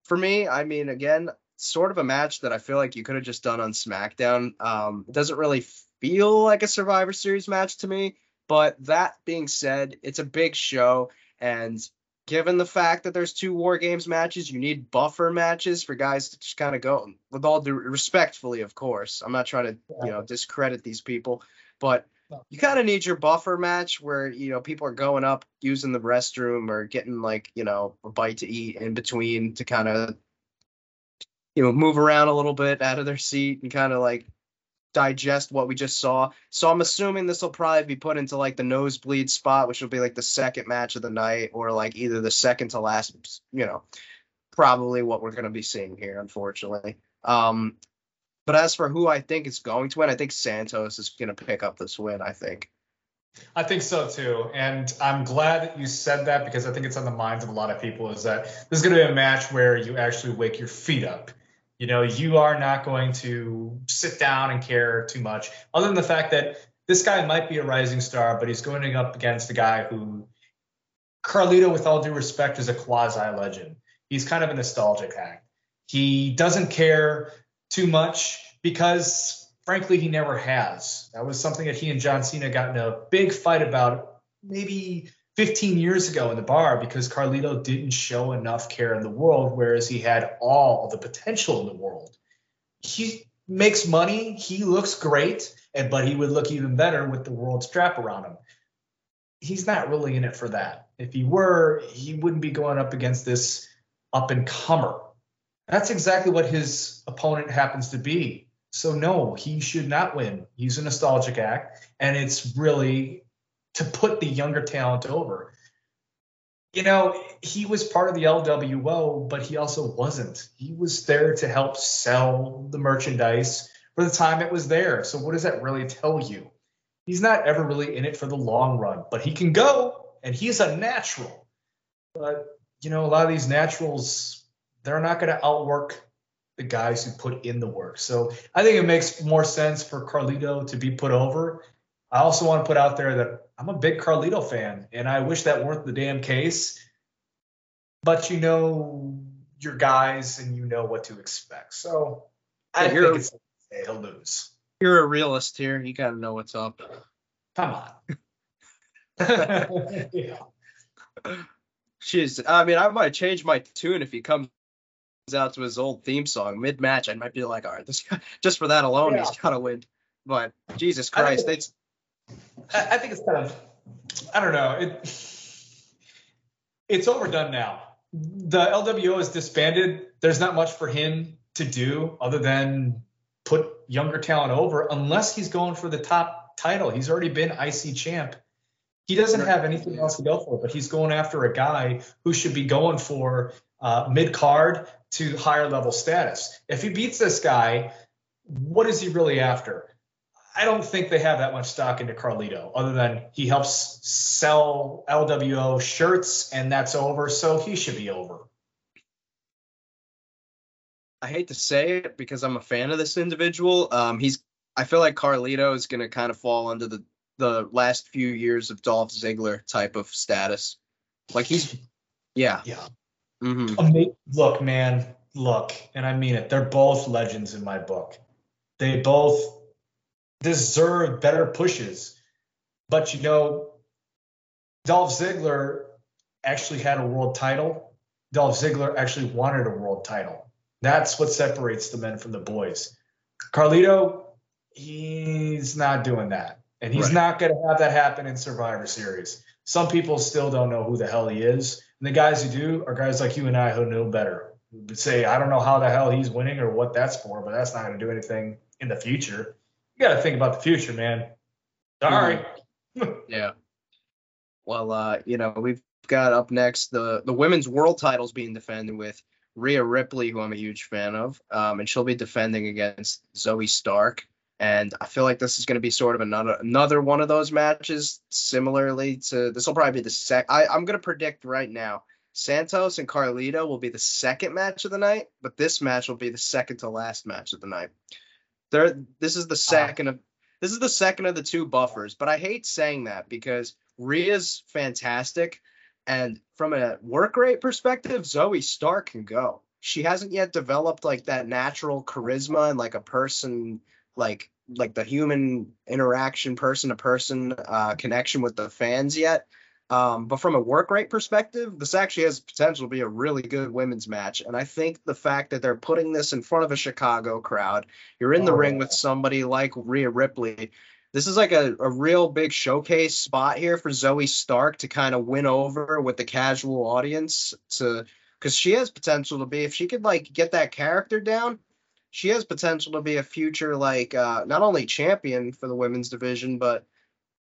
for me, I mean, again, sort of a match that I feel like you could have just done on SmackDown. Um, it doesn't really feel like a Survivor Series match to me. But that being said, it's a big show, and given the fact that there's two War Games matches, you need buffer matches for guys to just kind of go with all due respectfully, of course. I'm not trying to you know discredit these people, but you kind of need your buffer match where you know people are going up using the restroom or getting like you know a bite to eat in between to kind of you know move around a little bit out of their seat and kind of like digest what we just saw. So I'm assuming this will probably be put into like the nosebleed spot, which will be like the second match of the night, or like either the second to last, you know, probably what we're going to be seeing here, unfortunately. Um, but as for who I think is going to win, I think Santos is going to pick up this win. I think. I think so too, and I'm glad that you said that because I think it's on the minds of a lot of people. Is that this is going to be a match where you actually wake your feet up. You know, you are not going to sit down and care too much, other than the fact that this guy might be a rising star, but he's going up against a guy who, Carlito, with all due respect, is a quasi legend. He's kind of a nostalgic act. He doesn't care too much because, frankly, he never has. That was something that he and John Cena got in a big fight about maybe 15 years ago in the bar because Carlito didn't show enough care in the world, whereas he had all the potential in the world. He makes money, he looks great, and but he would look even better with the world strap around him. He's not really in it for that. If he were, he wouldn't be going up against this up and comer. That's exactly what his opponent happens to be. So no, he should not win. He's a nostalgic act, and it's really to put the younger talent over. You know, he was part of the LWO, but he also wasn't. He was there to help sell the merchandise for the time it was there. So what does that really tell you? He's not ever really in it for the long run, but he can go, and he's a natural. But you know, a lot of these naturals, they're not going to outwork the guys who put in the work. So I think it makes more sense for Carlito to be put over. I also want to put out there that I'm a big Carlito fan, and I wish that weren't the damn case. But you know your guys, and you know what to expect. So I think it's he'll lose. You're a realist here. You got to know what's up. Come on. yeah. Jeez, I mean, I might change my tune if he comes out to his old theme song mid match. I might be like, all right, this guy, just for that alone, he's Yeah. got to win. But Jesus Christ, it's I, I think it's kind of, I don't know. It, it's overdone now. The LWO is disbanded. There's not much for him to do other than put younger talent over, unless he's going for the top title. He's already been IC champ. He doesn't have anything else to go for, but he's going after a guy who should be going for uh, mid card to higher level status. If he beats this guy, what is he really after? I don't think they have that much stock into Carlito, other than he helps sell LWO shirts and that's over, so he should be over. I hate to say it because I'm a fan of this individual. Um, he's I feel like Carlito is gonna kind of fall under the the last few years of Dolph Ziggler type of status. Like he's yeah. Yeah. hmm Ama- Look, man, look, and I mean it. They're both legends in my book. They both deserve better pushes. But you know, Dolph Ziggler actually had a world title. Dolph Ziggler actually wanted a world title. That's what separates the men from the boys. Carlito, he's not doing that. And he's Right. not going to have that happen in Survivor Series. Some people still don't know who the hell he is. And the guys who do are guys like you and I who know better. Who would say, I don't know how the hell he's winning or what that's for, but that's not going to do anything in the future. You got to think about the future, man. Sorry. Yeah. Well, uh, you know, we've got up next the the women's world titles being defended with Rhea Ripley, who I'm a huge fan of, um, and she'll be defending against Zoey Stark. And I feel like this is going to be sort of another another one of those matches, similarly to this will probably be the sec. I, I'm going to predict right now, Santos and Carlito will be the second match of the night, but this match will be the second to last match of the night. There, this is the second of this is the second of the two buffers, but I hate saying that because Rhea's fantastic, and from a work rate perspective, Zoey Stark can go. She hasn't yet developed like that natural charisma and like a person like like the human interaction, person to person uh, connection with the fans yet. Um, but from a work rate perspective, this actually has potential to be a really good women's match. And I think the fact that they're putting this in front of a Chicago crowd, you're in the Oh, ring with somebody like Rhea Ripley. This is like a, a real big showcase spot here for Zoey Stark to kind of win over with the casual audience to because she has potential to be if she could like get that character down, she has potential to be a future like uh not only champion for the women's division, but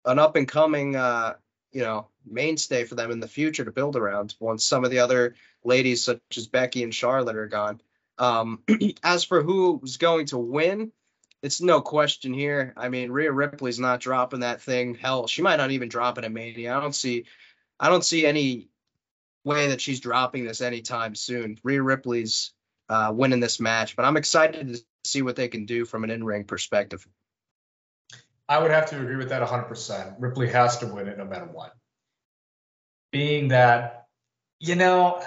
an up and coming uh you know mainstay for them in the future to build around once some of the other ladies such as Becky and Charlotte are gone. Um, as for who's going to win, it's no question here. I mean, Rhea Ripley's not dropping that thing. Hell, she might not even drop it at Mania. I don't see, I don't see any way that she's dropping this anytime soon. Rhea Ripley's uh, winning this match, but I'm excited to see what they can do from an in-ring perspective. I would have to agree with that 100%. Ripley has to win it no matter what. Being that, you know,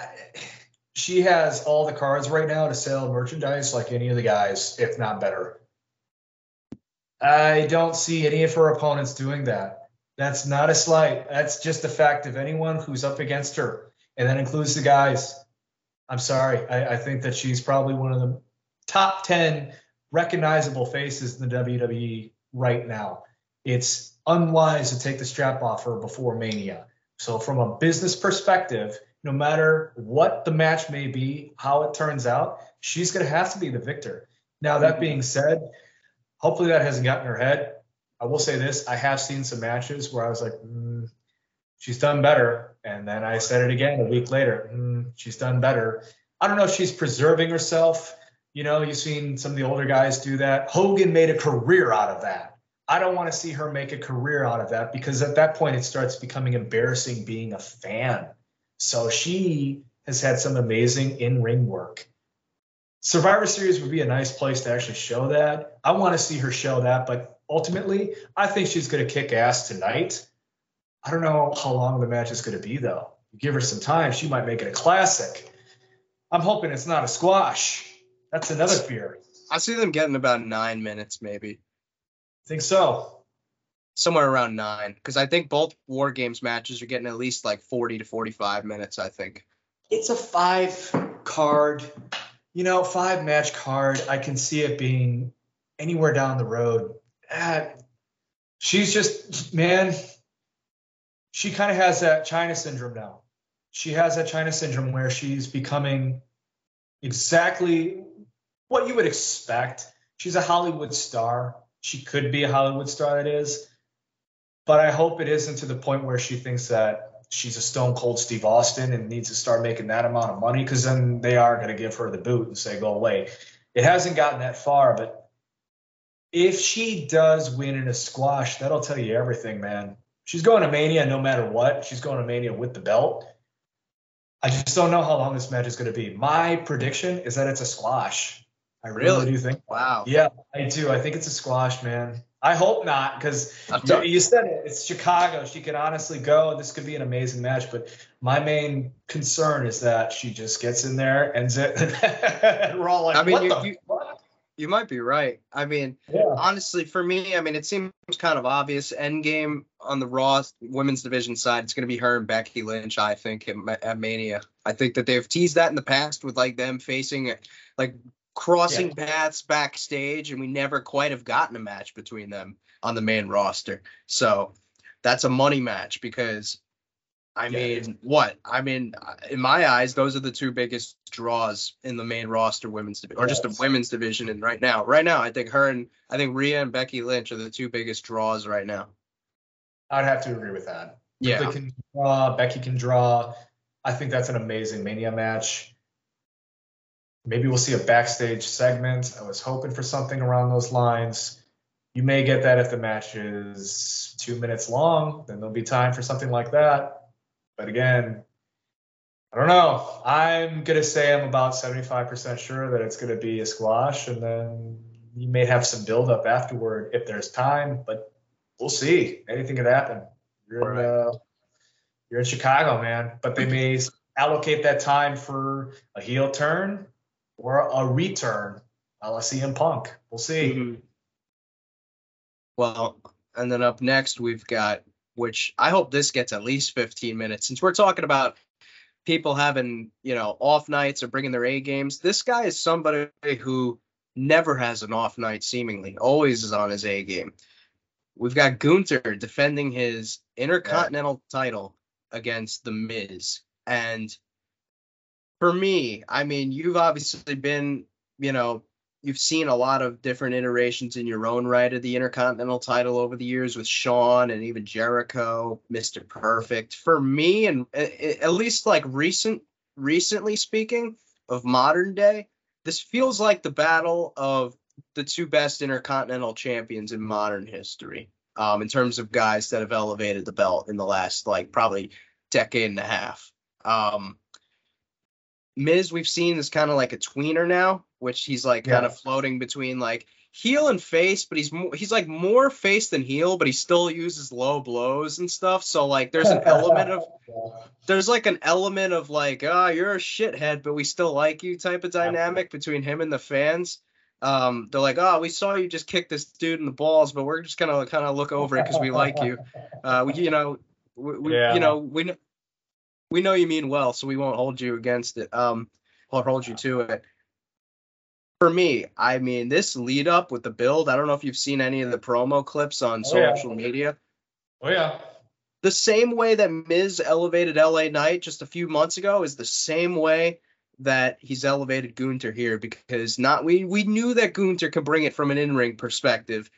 she has all the cards right now to sell merchandise like any of the guys, if not better. I don't see any of her opponents doing that. That's not a slight. That's just a fact of anyone who's up against her, and that includes the guys. I'm sorry. I, I think that she's probably one of the top 10 recognizable faces in the WWE right now. It's unwise to take the strap off her before Mania. So, from a business perspective, no matter what the match may be, how it turns out, she's going to have to be the victor. Now, that being said, hopefully that hasn't gotten her head. I will say this I have seen some matches where I was like, mm, she's done better. And then I said it again a week later, mm, she's done better. I don't know if she's preserving herself. You know, you've seen some of the older guys do that. Hogan made a career out of that. I don't want to see her make a career out of that because at that point it starts becoming embarrassing being a fan. So she has had some amazing in ring work. Survivor Series would be a nice place to actually show that. I want to see her show that, but ultimately, I think she's going to kick ass tonight. I don't know how long the match is going to be, though. Give her some time, she might make it a classic. I'm hoping it's not a squash. That's another fear. I see them getting about nine minutes, maybe. Think so? Somewhere around nine, because I think both War Games matches are getting at least like 40 to 45 minutes. I think it's a five card, you know, five match card. I can see it being anywhere down the road. Uh, she's just man. She kind of has that China syndrome now. She has that China syndrome where she's becoming exactly what you would expect. She's a Hollywood star. She could be a Hollywood star, it is. But I hope it isn't to the point where she thinks that she's a stone cold Steve Austin and needs to start making that amount of money because then they are going to give her the boot and say, go away. It hasn't gotten that far, but if she does win in a squash, that'll tell you everything, man. She's going to Mania no matter what. She's going to Mania with the belt. I just don't know how long this match is going to be. My prediction is that it's a squash. I really, really do think. Wow. Yeah, I do. I think it's a squash, man. I hope not, because you, you said it. It's Chicago. She could honestly go. This could be an amazing match. But my main concern is that she just gets in there, and we're all like, I mean, you, you, you, might be right. I mean, yeah. honestly, for me, I mean, it seems kind of obvious. Endgame on the Raw women's division side, it's going to be her and Becky Lynch. I think at, at Mania. I think that they've teased that in the past with like them facing like crossing yeah. paths backstage, and we never quite have gotten a match between them on the main roster. So that's a money match because, I yeah. mean, what? I mean, in my eyes, those are the two biggest draws in the main roster women's division, or yes. just the women's division. And right now, right now, I think her and I think Rhea and Becky Lynch are the two biggest draws right now. I'd have to agree with that. Yeah, can draw. Becky can draw. I think that's an amazing Mania match. Maybe we'll see a backstage segment. I was hoping for something around those lines. You may get that if the match is two minutes long, then there'll be time for something like that. But again, I don't know. I'm going to say I'm about 75% sure that it's going to be a squash, and then you may have some buildup afterward if there's time, but we'll see. Anything could happen. You're, in, uh, you're in Chicago, man, but they may allocate that time for a heel turn or a return a la CM Punk. We'll see. Mm-hmm. Well, and then up next we've got, which I hope this gets at least 15 minutes, since we're talking about people having, you know, off nights or bringing their A games. This guy is somebody who never has an off night, seemingly, always is on his A game. We've got Gunther defending his Intercontinental yeah. title against The Miz. And for me, I mean, you've obviously been, you know, you've seen a lot of different iterations in your own right of the Intercontinental title over the years with Shawn and even Jericho, Mr. Perfect. For me, and at least like recent, recently speaking of modern day, this feels like the battle of the two best intercontinental champions in modern history. Um, in terms of guys that have elevated the belt in the last like probably decade and a half. Um, Miz, we've seen is kind of like a tweener now, which he's like yeah. kind of floating between like heel and face, but he's more, he's like more face than heel, but he still uses low blows and stuff. So like there's an element of there's like an element of like, ah, oh, you're a shithead, but we still like you type of dynamic between him and the fans. Um, they're like, oh, we saw you just kick this dude in the balls, but we're just gonna kind of look over it because we like you. Uh, we, you know, we, we yeah. you know, we we know you mean well, so we won't hold you against it. Um, or hold you to it. For me, I mean, this lead up with the build. I don't know if you've seen any of the promo clips on oh, social yeah. media. Oh yeah. The same way that Miz elevated LA Knight just a few months ago is the same way that he's elevated Gunther here because not we we knew that Gunther could bring it from an in-ring perspective.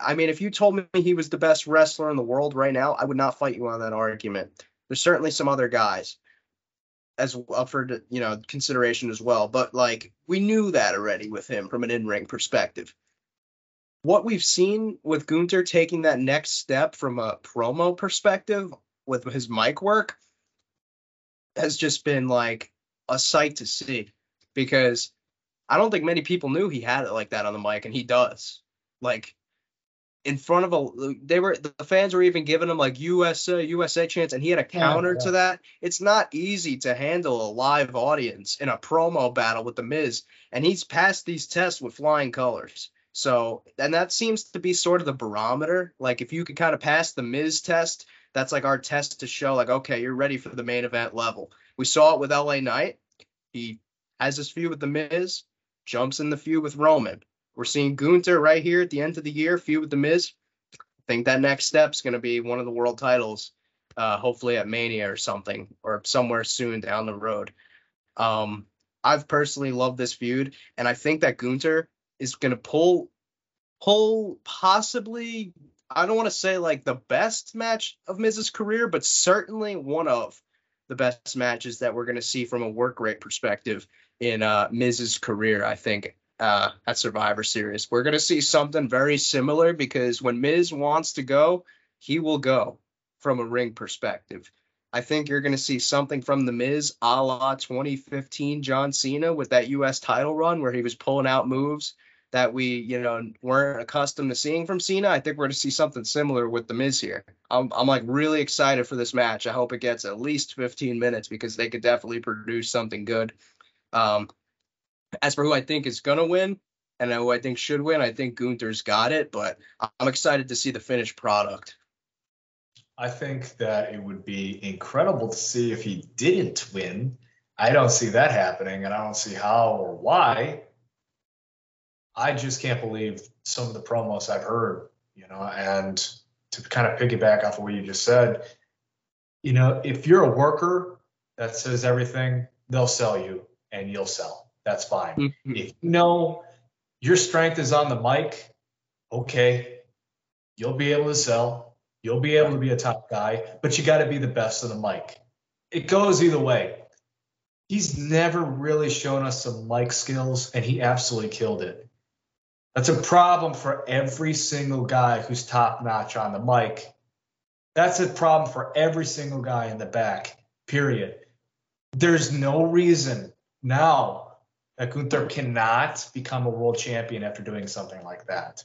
I mean, if you told me he was the best wrestler in the world right now, I would not fight you on that argument. There's certainly some other guys as up for you know consideration as well, but like we knew that already with him from an in-ring perspective. What we've seen with Gunther taking that next step from a promo perspective with his mic work has just been like a sight to see because I don't think many people knew he had it like that on the mic, and he does. Like in front of a they were the fans were even giving him like USA USA chants and he had a counter yeah, yeah. to that. It's not easy to handle a live audience in a promo battle with the Miz and he's passed these tests with flying colors. So and that seems to be sort of the barometer. Like if you could kind of pass the Miz test, that's like our test to show like okay, you're ready for the main event level. We saw it with LA Knight. He has his feud with the Miz, jumps in the feud with Roman we're seeing Gunther right here at the end of the year, feud with the Miz. I think that next step is going to be one of the world titles, uh, hopefully at Mania or something, or somewhere soon down the road. Um, I've personally loved this feud, and I think that Gunther is going to pull, pull possibly. I don't want to say like the best match of Miz's career, but certainly one of the best matches that we're going to see from a work rate perspective in uh, Miz's career. I think uh, at Survivor Series. We're going to see something very similar because when Miz wants to go, he will go from a ring perspective. I think you're going to see something from the Miz a la 2015 John Cena with that U.S. title run where he was pulling out moves that we, you know, weren't accustomed to seeing from Cena. I think we're going to see something similar with the Miz here. I'm, I'm like really excited for this match. I hope it gets at least 15 minutes because they could definitely produce something good. Um, as for who I think is gonna win and who I think should win, I think Gunther's got it, but I'm excited to see the finished product. I think that it would be incredible to see if he didn't win. I don't see that happening, and I don't see how or why. I just can't believe some of the promos I've heard, you know, and to kind of piggyback off of what you just said, you know, if you're a worker that says everything, they'll sell you and you'll sell that's fine. Mm-hmm. If you know your strength is on the mic, okay, you'll be able to sell. You'll be able to be a top guy, but you got to be the best of the mic. It goes either way. He's never really shown us some mic skills, and he absolutely killed it. That's a problem for every single guy who's top notch on the mic. That's a problem for every single guy in the back, period. There's no reason now that Gunther cannot become a world champion after doing something like that.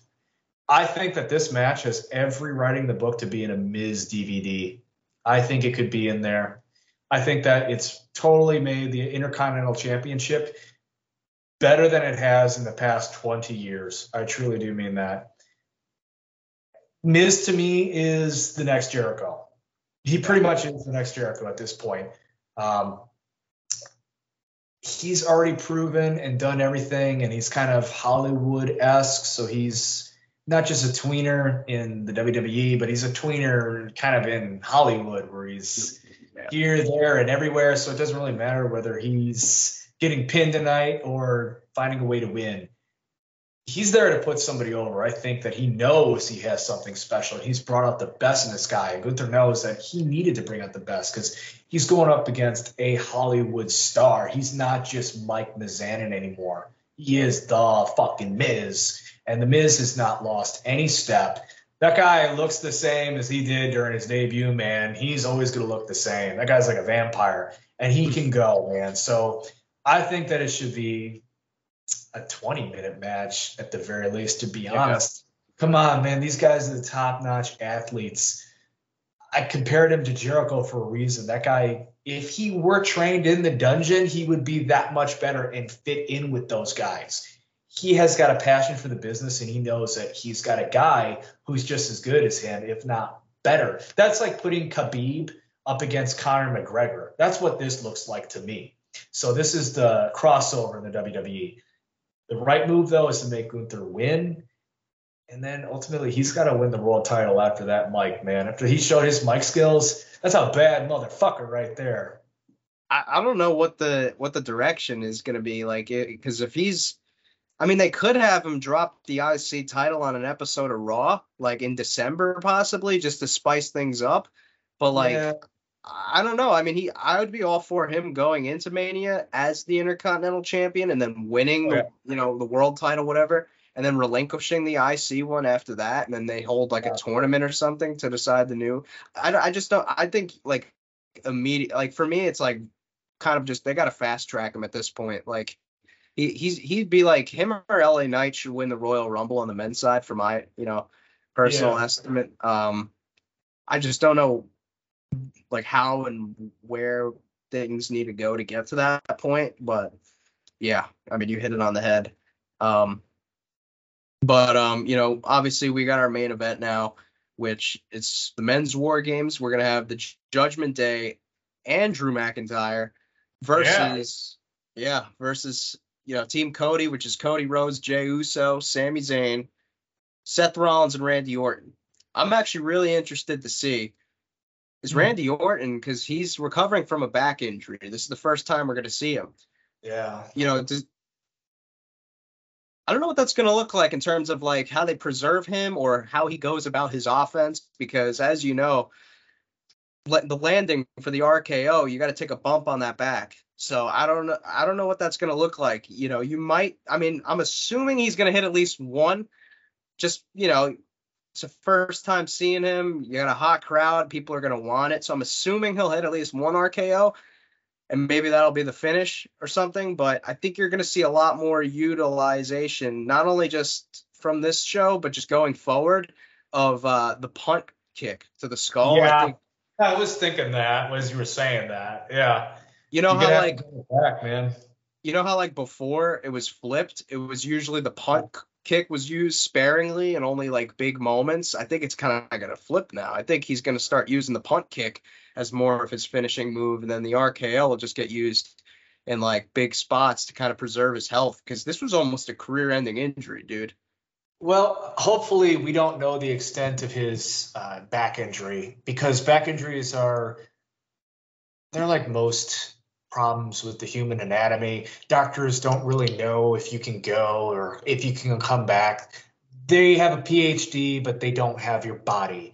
I think that this match has every writing the book to be in a Miz DVD. I think it could be in there. I think that it's totally made the Intercontinental Championship better than it has in the past 20 years. I truly do mean that. Miz to me is the next Jericho. He pretty much is the next Jericho at this point. Um, he's already proven and done everything, and he's kind of Hollywood esque. So he's not just a tweener in the WWE, but he's a tweener kind of in Hollywood, where he's yeah. here, there, and everywhere. So it doesn't really matter whether he's getting pinned tonight or finding a way to win he's there to put somebody over. I think that he knows he has something special. He's brought out the best in this guy. Gunther knows that he needed to bring out the best because he's going up against a Hollywood star. He's not just Mike Mizanin anymore. he is the fucking Miz, and the Miz has not lost any step. That guy looks the same as he did during his debut, man. He's always going to look the same. That guy's like a vampire, and he can go, man. So I think that it should be a 20 minute match at the very least, to be yeah. honest. Come on, man. These guys are the top notch athletes. I compared him to Jericho for a reason. That guy, if he were trained in the dungeon, he would be that much better and fit in with those guys he has got a passion for the business and he knows that he's got a guy who's just as good as him, if not better. That's like putting Khabib up against Conor McGregor. That's what this looks like to me. So this is the crossover in the WWE. The right move though is to make Gunther win. And then ultimately he's got to win the world title after that mic, man. After he showed his mic skills, that's a bad motherfucker right there. I, I don't know what the what the direction is going to be like because if he's I mean, they could have him drop the IC title on an episode of Raw, like in December, possibly, just to spice things up. But like, yeah. I don't know. I mean, he, I would be all for him going into Mania as the Intercontinental Champion and then winning, the, you know, the World Title, whatever, and then relinquishing the IC one after that, and then they hold like a tournament or something to decide the new. I, I just don't. I think like immediate, like for me, it's like kind of just they got to fast track him at this point. Like he he's he'd be like him or LA Knight should win the Royal Rumble on the men's side for my you know personal yeah. estimate. Um, I just don't know like how and where things need to go to get to that point, but yeah, I mean you hit it on the head. Um, but um, you know, obviously we got our main event now, which it's the men's war games. We're gonna have the Judgment Day and Drew McIntyre versus yeah, yeah versus you know, Team Cody, which is Cody Rhodes, Jey Uso, Sami Zayn, Seth Rollins, and Randy Orton. I'm actually really interested to see is hmm. Randy Orton because he's recovering from a back injury. This is the first time we're going to see him. Yeah. You know, does, I don't know what that's going to look like in terms of like how they preserve him or how he goes about his offense because as you know, the landing for the RKO, you got to take a bump on that back. So I don't know. I don't know what that's going to look like. You know, you might. I mean, I'm assuming he's going to hit at least one. Just you know, it's the first time seeing him. You got a hot crowd. People are going to want it. So I'm assuming he'll hit at least one RKO, and maybe that'll be the finish or something. But I think you're going to see a lot more utilization, not only just from this show, but just going forward of uh, the punt kick to the skull. Yeah, I, think, I was thinking that as you were saying that. Yeah. You know you how like back, man. You know how like before it was flipped, it was usually the punt kick was used sparingly and only like big moments. I think it's kind of gonna flip now. I think he's gonna start using the punt kick as more of his finishing move, and then the RKO will just get used in like big spots to kind of preserve his health because this was almost a career-ending injury, dude. Well, hopefully we don't know the extent of his uh, back injury because back injuries are they're like most problems with the human anatomy. Doctors don't really know if you can go or if you can come back. They have a PhD, but they don't have your body.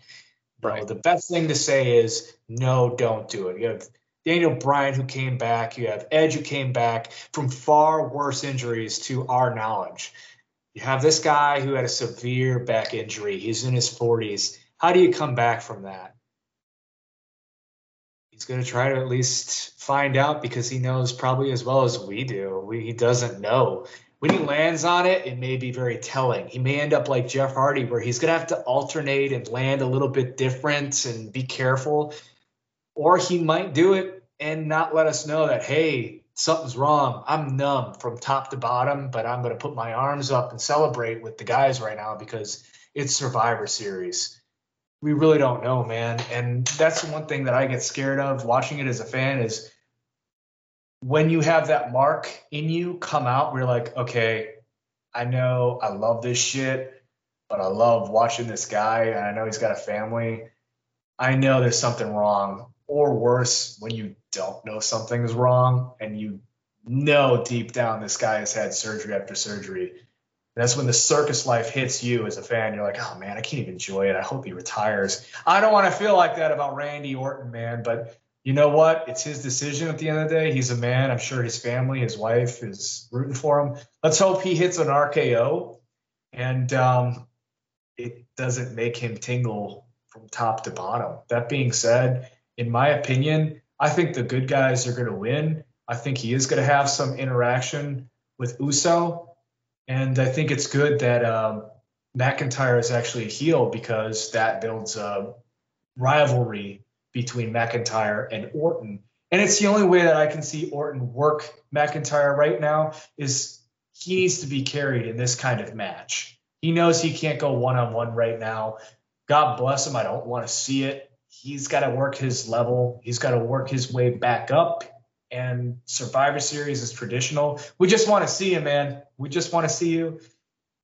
Right. the best thing to say is no, don't do it. You have Daniel Bryan who came back. You have Edge who came back from far worse injuries to our knowledge. You have this guy who had a severe back injury. He's in his 40s. How do you come back from that? He's going to try to at least find out because he knows probably as well as we do. We, he doesn't know. When he lands on it, it may be very telling. He may end up like Jeff Hardy, where he's going to have to alternate and land a little bit different and be careful. Or he might do it and not let us know that, hey, something's wrong. I'm numb from top to bottom, but I'm going to put my arms up and celebrate with the guys right now because it's Survivor Series we really don't know, man. And that's the one thing that I get scared of watching it as a fan is when you have that mark in you come out, we're like, okay, I know I love this shit, but I love watching this guy and I know he's got a family. I know there's something wrong. Or worse, when you don't know something is wrong and you know deep down this guy has had surgery after surgery that's when the circus life hits you as a fan. You're like, oh man, I can't even enjoy it. I hope he retires. I don't want to feel like that about Randy Orton, man. But you know what? It's his decision at the end of the day. He's a man. I'm sure his family, his wife is rooting for him. Let's hope he hits an RKO and um, it doesn't make him tingle from top to bottom. That being said, in my opinion, I think the good guys are going to win. I think he is going to have some interaction with Uso. And I think it's good that um, McIntyre is actually a heel because that builds a rivalry between McIntyre and Orton. And it's the only way that I can see Orton work McIntyre right now is he needs to be carried in this kind of match. He knows he can't go one on one right now. God bless him. I don't want to see it. He's got to work his level. He's got to work his way back up. And Survivor Series is traditional. We just want to see you, man. We just want to see you.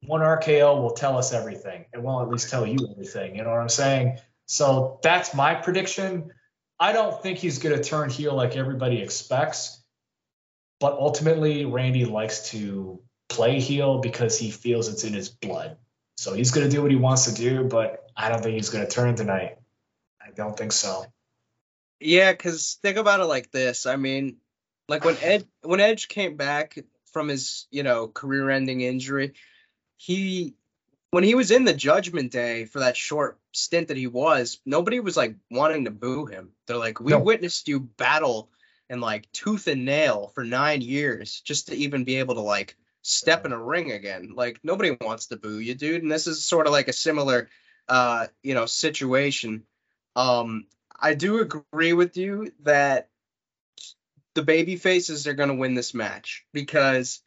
One RKO will tell us everything. It won't at least tell you everything. You know what I'm saying? So that's my prediction. I don't think he's going to turn heel like everybody expects, but ultimately, Randy likes to play heel because he feels it's in his blood. So he's going to do what he wants to do, but I don't think he's going to turn tonight. I don't think so. Yeah, because think about it like this. I mean, like when Ed when Edge came back from his you know career-ending injury, he when he was in the Judgment Day for that short stint that he was, nobody was like wanting to boo him. They're like, we no. witnessed you battle and like tooth and nail for nine years just to even be able to like step in a ring again. Like nobody wants to boo you, dude. And this is sort of like a similar, uh, you know, situation. Um, I do agree with you that the baby faces are going to win this match because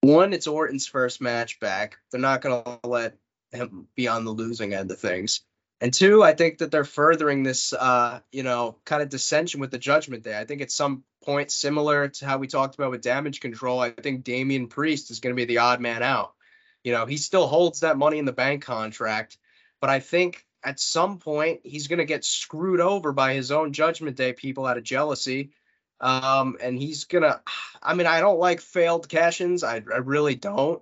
one, it's Orton's first match back. They're not going to let him be on the losing end of things. And two, I think that they're furthering this, uh, you know, kind of dissension with the Judgment Day. I think at some point, similar to how we talked about with Damage Control, I think Damian Priest is going to be the odd man out. You know, he still holds that Money in the Bank contract, but I think at some point he's going to get screwed over by his own Judgment Day people out of jealousy. Um, and he's gonna. I mean, I don't like failed cash-ins. I, I really don't.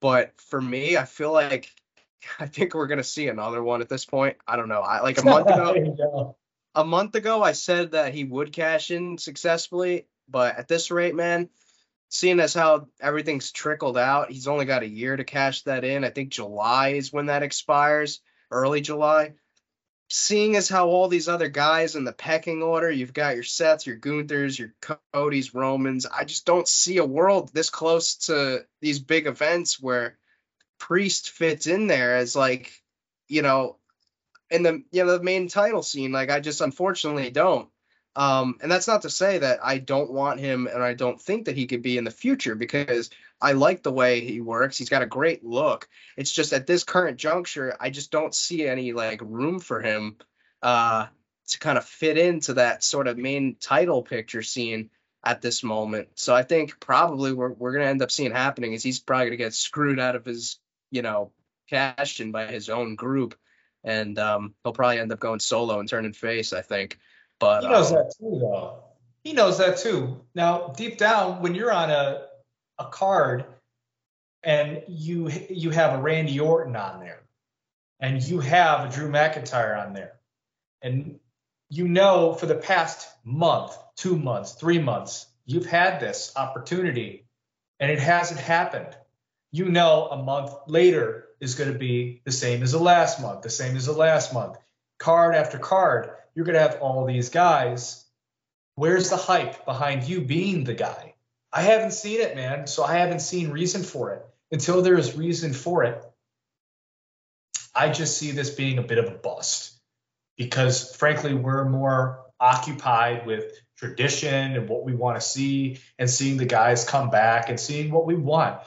But for me, I feel like I think we're gonna see another one at this point. I don't know. I like a month ago. a month ago, I said that he would cash in successfully, but at this rate, man, seeing as how everything's trickled out, he's only got a year to cash that in. I think July is when that expires, early July. Seeing as how all these other guys in the pecking order, you've got your Seths, your Gunthers, your Cody's, Romans. I just don't see a world this close to these big events where Priest fits in there as like, you know, in the you know the main title scene. Like I just unfortunately don't. Um, and that's not to say that I don't want him and I don't think that he could be in the future because I like the way he works. He's got a great look. It's just at this current juncture, I just don't see any like room for him uh, to kind of fit into that sort of main title picture scene at this moment. So I think probably we're we're gonna end up seeing happening is he's probably gonna get screwed out of his you know, cashed in by his own group, and um, he'll probably end up going solo and turning face. I think. But he knows um, that too, though. He knows that too. Now, deep down, when you're on a a card and you you have a Randy Orton on there, and you have a Drew McIntyre on there, and you know for the past month, two months, three months, you've had this opportunity, and it hasn't happened you know a month later is going to be the same as the last month, the same as the last month. Card after card, you're going to have all these guys. Where's the hype behind you being the guy? I haven't seen it, man. So I haven't seen reason for it. Until there is reason for it, I just see this being a bit of a bust because, frankly, we're more occupied with tradition and what we want to see and seeing the guys come back and seeing what we want.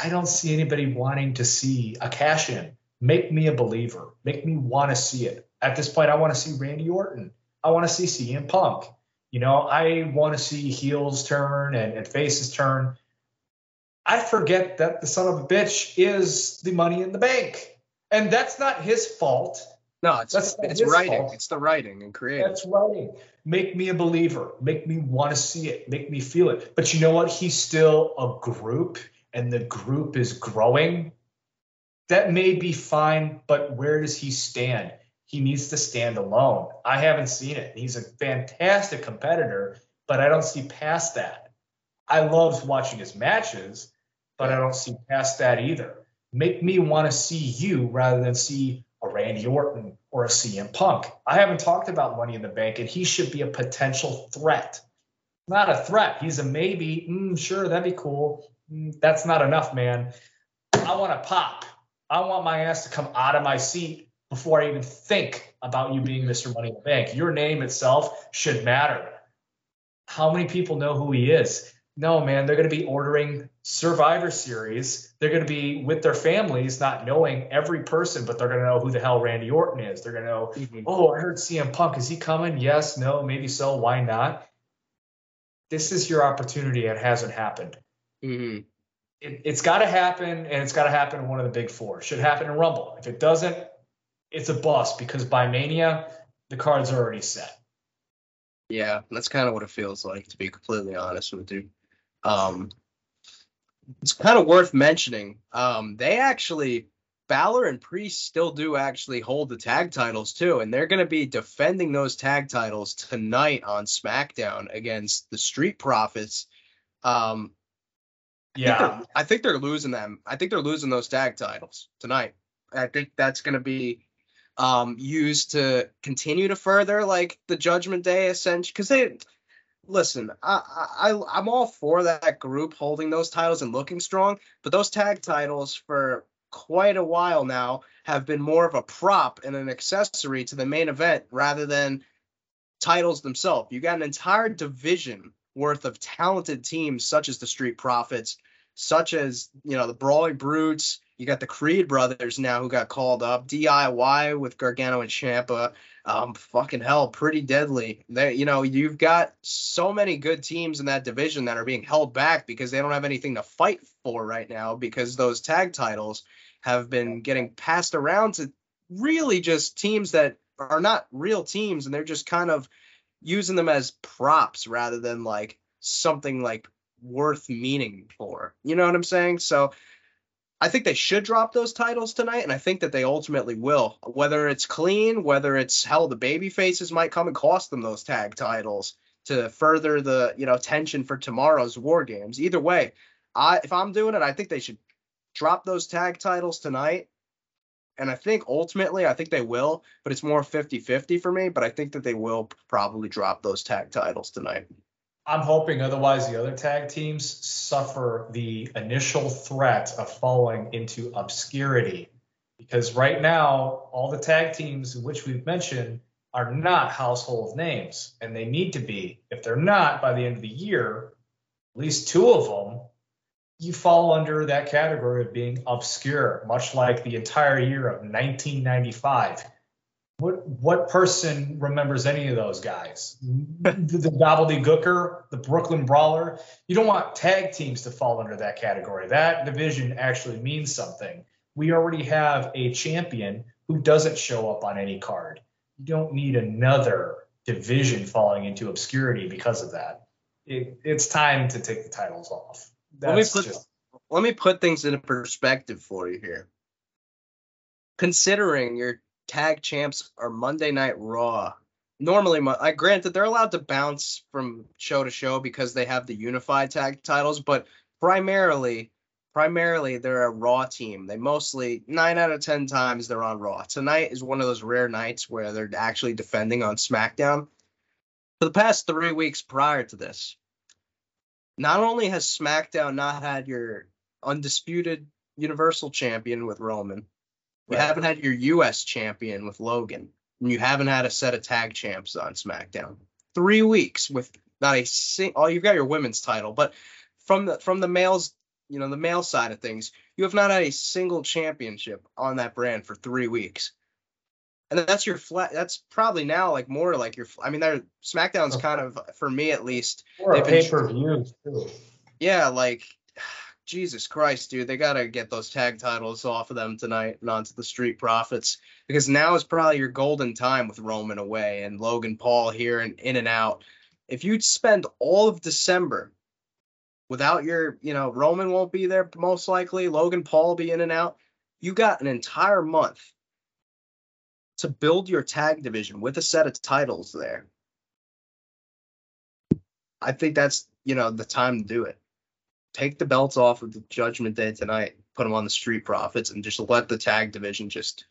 I don't see anybody wanting to see a cash in. Make me a believer. Make me want to see it. At this point, I want to see Randy Orton. I want to see CM Punk. You know, I want to see heels turn and, and faces turn. I forget that the son of a bitch is the money in the bank. And that's not his fault. No, it's that's it's writing. Fault. It's the writing and creating. That's writing. Make me a believer. Make me want to see it. Make me feel it. But you know what? He's still a group and the group is growing, that may be fine, but where does he stand? He needs to stand alone. I haven't seen it. He's a fantastic competitor, but I don't see past that. I love watching his matches, but I don't see past that either. Make me want to see you rather than see a Randy Orton or a CM Punk. I haven't talked about Money in the Bank, and he should be a potential threat. Not a threat. He's a maybe. Mm, sure, that'd be cool. Mm, that's not enough, man. I want to pop. I want my ass to come out of my seat before I even think about you being Mr. Money in the Bank. Your name itself should matter. How many people know who he is? No, man, they're going to be ordering Survivor Series. They're going to be with their families, not knowing every person, but they're going to know who the hell Randy Orton is. They're going to know, mm-hmm. oh, I heard CM Punk. Is he coming? Yes, no, maybe so. Why not? This is your opportunity. It hasn't happened. Mm-hmm. It, has got to happen, and it's got to happen in one of the big four. Should happen in Rumble. If it doesn't, it's a bust because by Mania, the cards are already set. Yeah, that's kind of what it feels like, to be completely honest with you. Um, it's kind of worth mentioning. Um, they actually, Balor and Priest still do actually hold the tag titles too, and they're going to be defending those tag titles tonight on SmackDown against the Street Profits. Um, yeah, I think, I think they're losing them. I think they're losing those tag titles tonight. I think that's going to be um, used to continue to further like the Judgment Day ascension because they listen. I, I I'm all for that group holding those titles and looking strong, but those tag titles for quite a while now have been more of a prop and an accessory to the main event rather than titles themselves. You got an entire division worth of talented teams such as the Street Profits, such as you know the Brawling Brutes, you got the Creed brothers now who got called up. DIY with Gargano and Ciampa. Um, fucking hell, pretty deadly. They, you know, you've got so many good teams in that division that are being held back because they don't have anything to fight for right now because those tag titles have been getting passed around to really just teams that are not real teams and they're just kind of using them as props rather than like something like worth meaning for. You know what I'm saying? So I think they should drop those titles tonight, and I think that they ultimately will. Whether it's clean, whether it's hell, the baby faces might come and cost them those tag titles to further the you know tension for tomorrow's war games. Either way, I if I'm doing it, I think they should drop those tag titles tonight. And I think ultimately, I think they will, but it's more 50 50 for me. But I think that they will probably drop those tag titles tonight. I'm hoping otherwise the other tag teams suffer the initial threat of falling into obscurity. Because right now, all the tag teams which we've mentioned are not household names, and they need to be. If they're not by the end of the year, at least two of them, you fall under that category of being obscure, much like the entire year of 1995 what what person remembers any of those guys? the, Gobbledy Gooker, the Brooklyn Brawler. You don't want tag teams to fall under that category. That division actually means something. We already have a champion who doesn't show up on any card. You don't need another division falling into obscurity because of that. It, it's time to take the titles off. That's let me put just... let me put things into perspective for you here. Considering you're tag champs are Monday Night Raw. Normally, I granted they're allowed to bounce from show to show because they have the unified tag titles, but primarily, primarily they're a Raw team. They mostly nine out of ten times they're on Raw. Tonight is one of those rare nights where they're actually defending on SmackDown. For the past three weeks prior to this, not only has SmackDown not had your undisputed Universal Champion with Roman, you right. haven't had your U.S. champion with Logan, and you haven't had a set of tag champs on SmackDown. Three weeks with not a single. Oh, you've got your women's title, but from the from the males, you know, the male side of things, you have not had a single championship on that brand for three weeks. And that's your flat. That's probably now like more like your. I mean, they're SmackDown's kind of for me at least. Or pay per view too. Yeah, like Jesus Christ, dude, they gotta get those tag titles off of them tonight and onto the Street Profits because now is probably your golden time with Roman away and Logan Paul here and in and out. If you spend all of December without your, you know, Roman won't be there most likely, Logan Paul be in and out. You got an entire month to build your tag division with a set of titles there. I think that's you know the time to do it. Take the belts off of the Judgment Day tonight, put them on the Street Profits, and just let the tag division just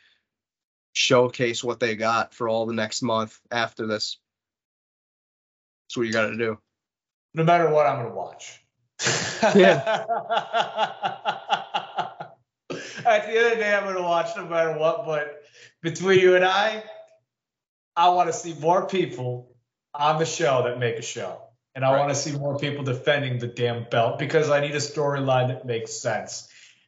showcase what they got for all the next month after this. That's what you got to do. No matter what, I'm gonna watch. Yeah. At the end of the day, I'm gonna watch no matter what. But between you and I, I want to see more people on the show that make a show. And I Right. want to see more people defending the damn belt because I need a storyline that makes sense.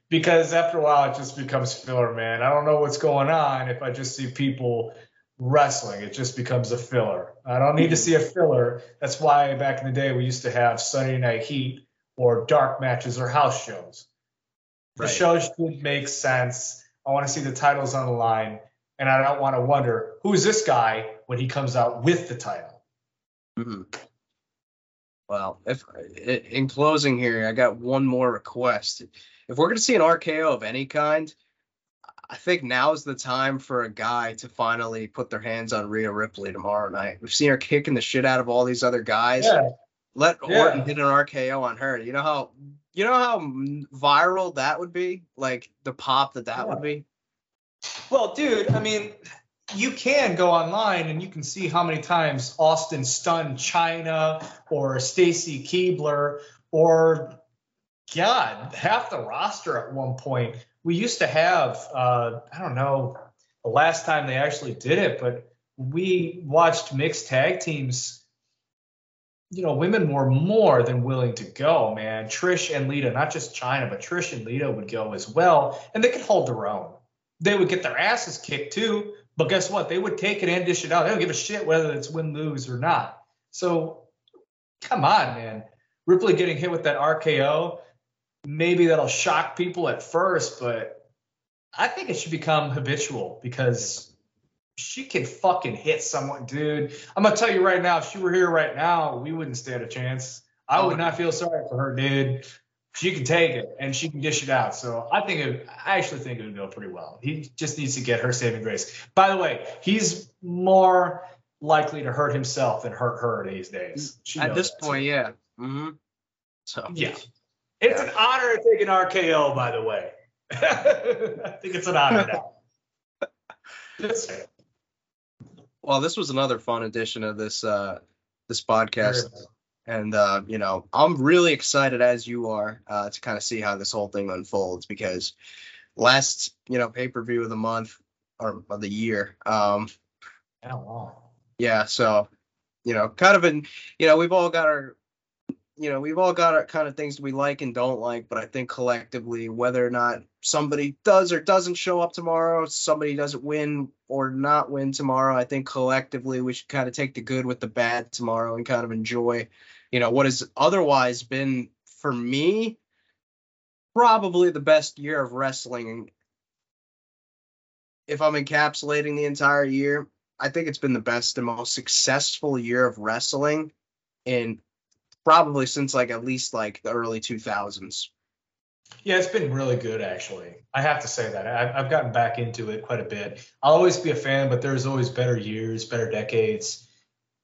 Because after a while, it just becomes filler, man. I don't know what's going on if I just see people wrestling. It just becomes a filler. I don't need to see a filler. That's why back in the day, we used to have Sunday Night Heat or dark matches or house shows. The Right. show should make sense. I want to see the titles on the line, and I don't want to wonder who is this guy when he comes out with the title. Mhm. Well, if in closing here, I got one more request. If we're going to see an RKO of any kind, I think now's the time for a guy to finally put their hands on Rhea Ripley tomorrow night. We've seen her kicking the shit out of all these other guys. Yeah, Let Yeah. Orton hit an RKO on her. You know how you know how viral that would be? Like the pop that that would be. Well, dude, I mean, you can go online and you can see how many times Austin stunned Chyna or Stacy Keibler or God, half the roster at one point. We used to have, uh, I don't know, the last time they actually did it, but we watched mixed tag teams. You know, women were more than willing to go, man. Trish and Lita, not just Chyna, but Trish and Lita would go as well, and they could hold their own they would get their asses kicked too. But guess what? They would take it and dish it out. They don't give a shit whether it's win lose or not. So come on, man. Ripley getting hit with that RKO, maybe that'll shock people at first, but I think it should become habitual because she can fucking hit someone, dude. I'm gonna tell you right now, if she were here right now, we wouldn't stand a chance. I would not feel sorry for her, dude she can take it and she can dish it out. So I think it, I actually think it would go pretty well. He just needs to get her saving grace. By the way, he's more likely to hurt himself than hurt her these days. At this that, point, yeah. hmm So yeah. It's an honor to take an RKO, by the way. I think it's an honor now. Just saying. well, this was another fun edition of this uh this podcast. And uh, you know, I'm really excited as you are uh, to kind of see how this whole thing unfolds because last, you know, pay per view of the month or of the year, um, Oh, wow. yeah. So, you know, kind of in, you know, we've all got our, you know, we've all got our kind of things we like and don't like, but I think collectively, whether or not somebody does or doesn't show up tomorrow, somebody doesn't win or not win tomorrow, I think collectively we should kind of take the good with the bad tomorrow and kind of enjoy, you know, what has otherwise been for me probably the best year of wrestling. If I'm encapsulating the entire year, I think it's been the best and most successful year of wrestling in probably since like at least like the early 2000s. Yeah, it's been really good actually. I have to say that I've, gotten back into it quite a bit. I'll always be a fan, but there's always better years, better decades.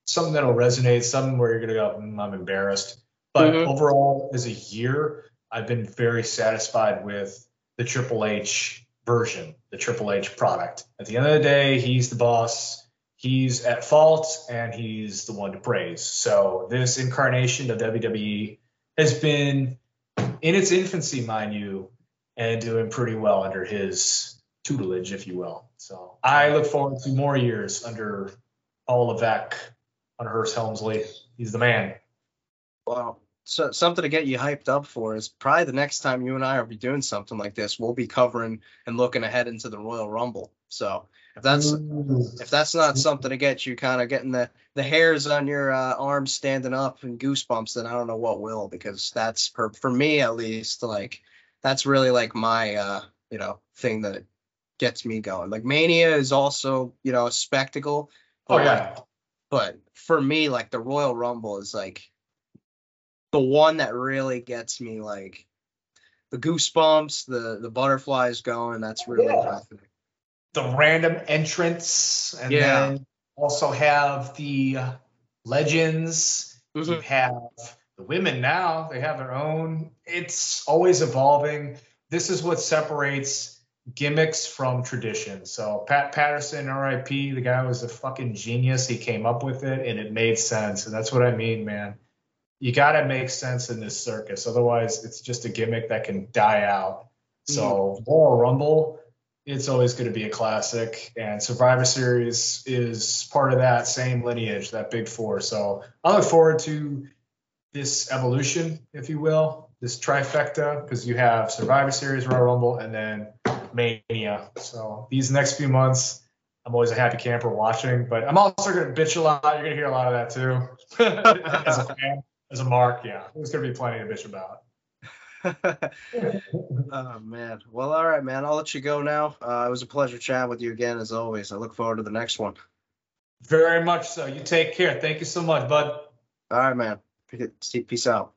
Something that'll resonate, something where you're gonna go, mm, I'm embarrassed. But Mhm. overall, as a year, I've been very satisfied with the Triple H version, the Triple H product. At the end of the day, he's the boss. He's at fault, and he's the one to praise. So this incarnation of WWE has been in its infancy, mind you, and doing pretty well under his tutelage, if you will. So I look forward to more years under Paul Levesque, under Hearst Helmsley. He's the man. Well, so something to get you hyped up for is probably the next time you and I will be doing something like this, we'll be covering and looking ahead into the Royal Rumble. So if that's if that's not something to get you kind of getting the the hairs on your uh, arms standing up and goosebumps, then I don't know what will because that's for for me at least like that's really like my uh you know thing that gets me going. Like Mania is also you know a spectacle. Oh but, yeah. But for me like the Royal Rumble is like the one that really gets me like the goosebumps, the the butterflies going. That's really Yeah. the random entrance, and Yeah. then also have the legends. You Mhm. have the women now; they have their own. It's always evolving. This is what separates gimmicks from tradition. So Pat Patterson, R.I.P. The guy was a fucking genius. He came up with it, and it made sense. And that's what I mean, man. You got to make sense in this circus, otherwise, it's just a gimmick that can die out. Mm-hmm. So Royal Rumble, it's always going to be a classic, and Survivor Series is part of that same lineage, that big four. So I look forward to this evolution, if you will, this trifecta, because you have Survivor Series, Royal Rumble, and then Mania. So these next few months, I'm always a happy camper watching, but I'm also going to bitch a lot. You're going to hear a lot of that too. as a fan, as a mark, yeah, there's going to be plenty to bitch about. oh man. Well, all right, man. I'll let you go now. Uh, it was a pleasure chatting with you again, as always. I look forward to the next one. Very much so. You take care. Thank you so much, bud. All right, man. Peace out.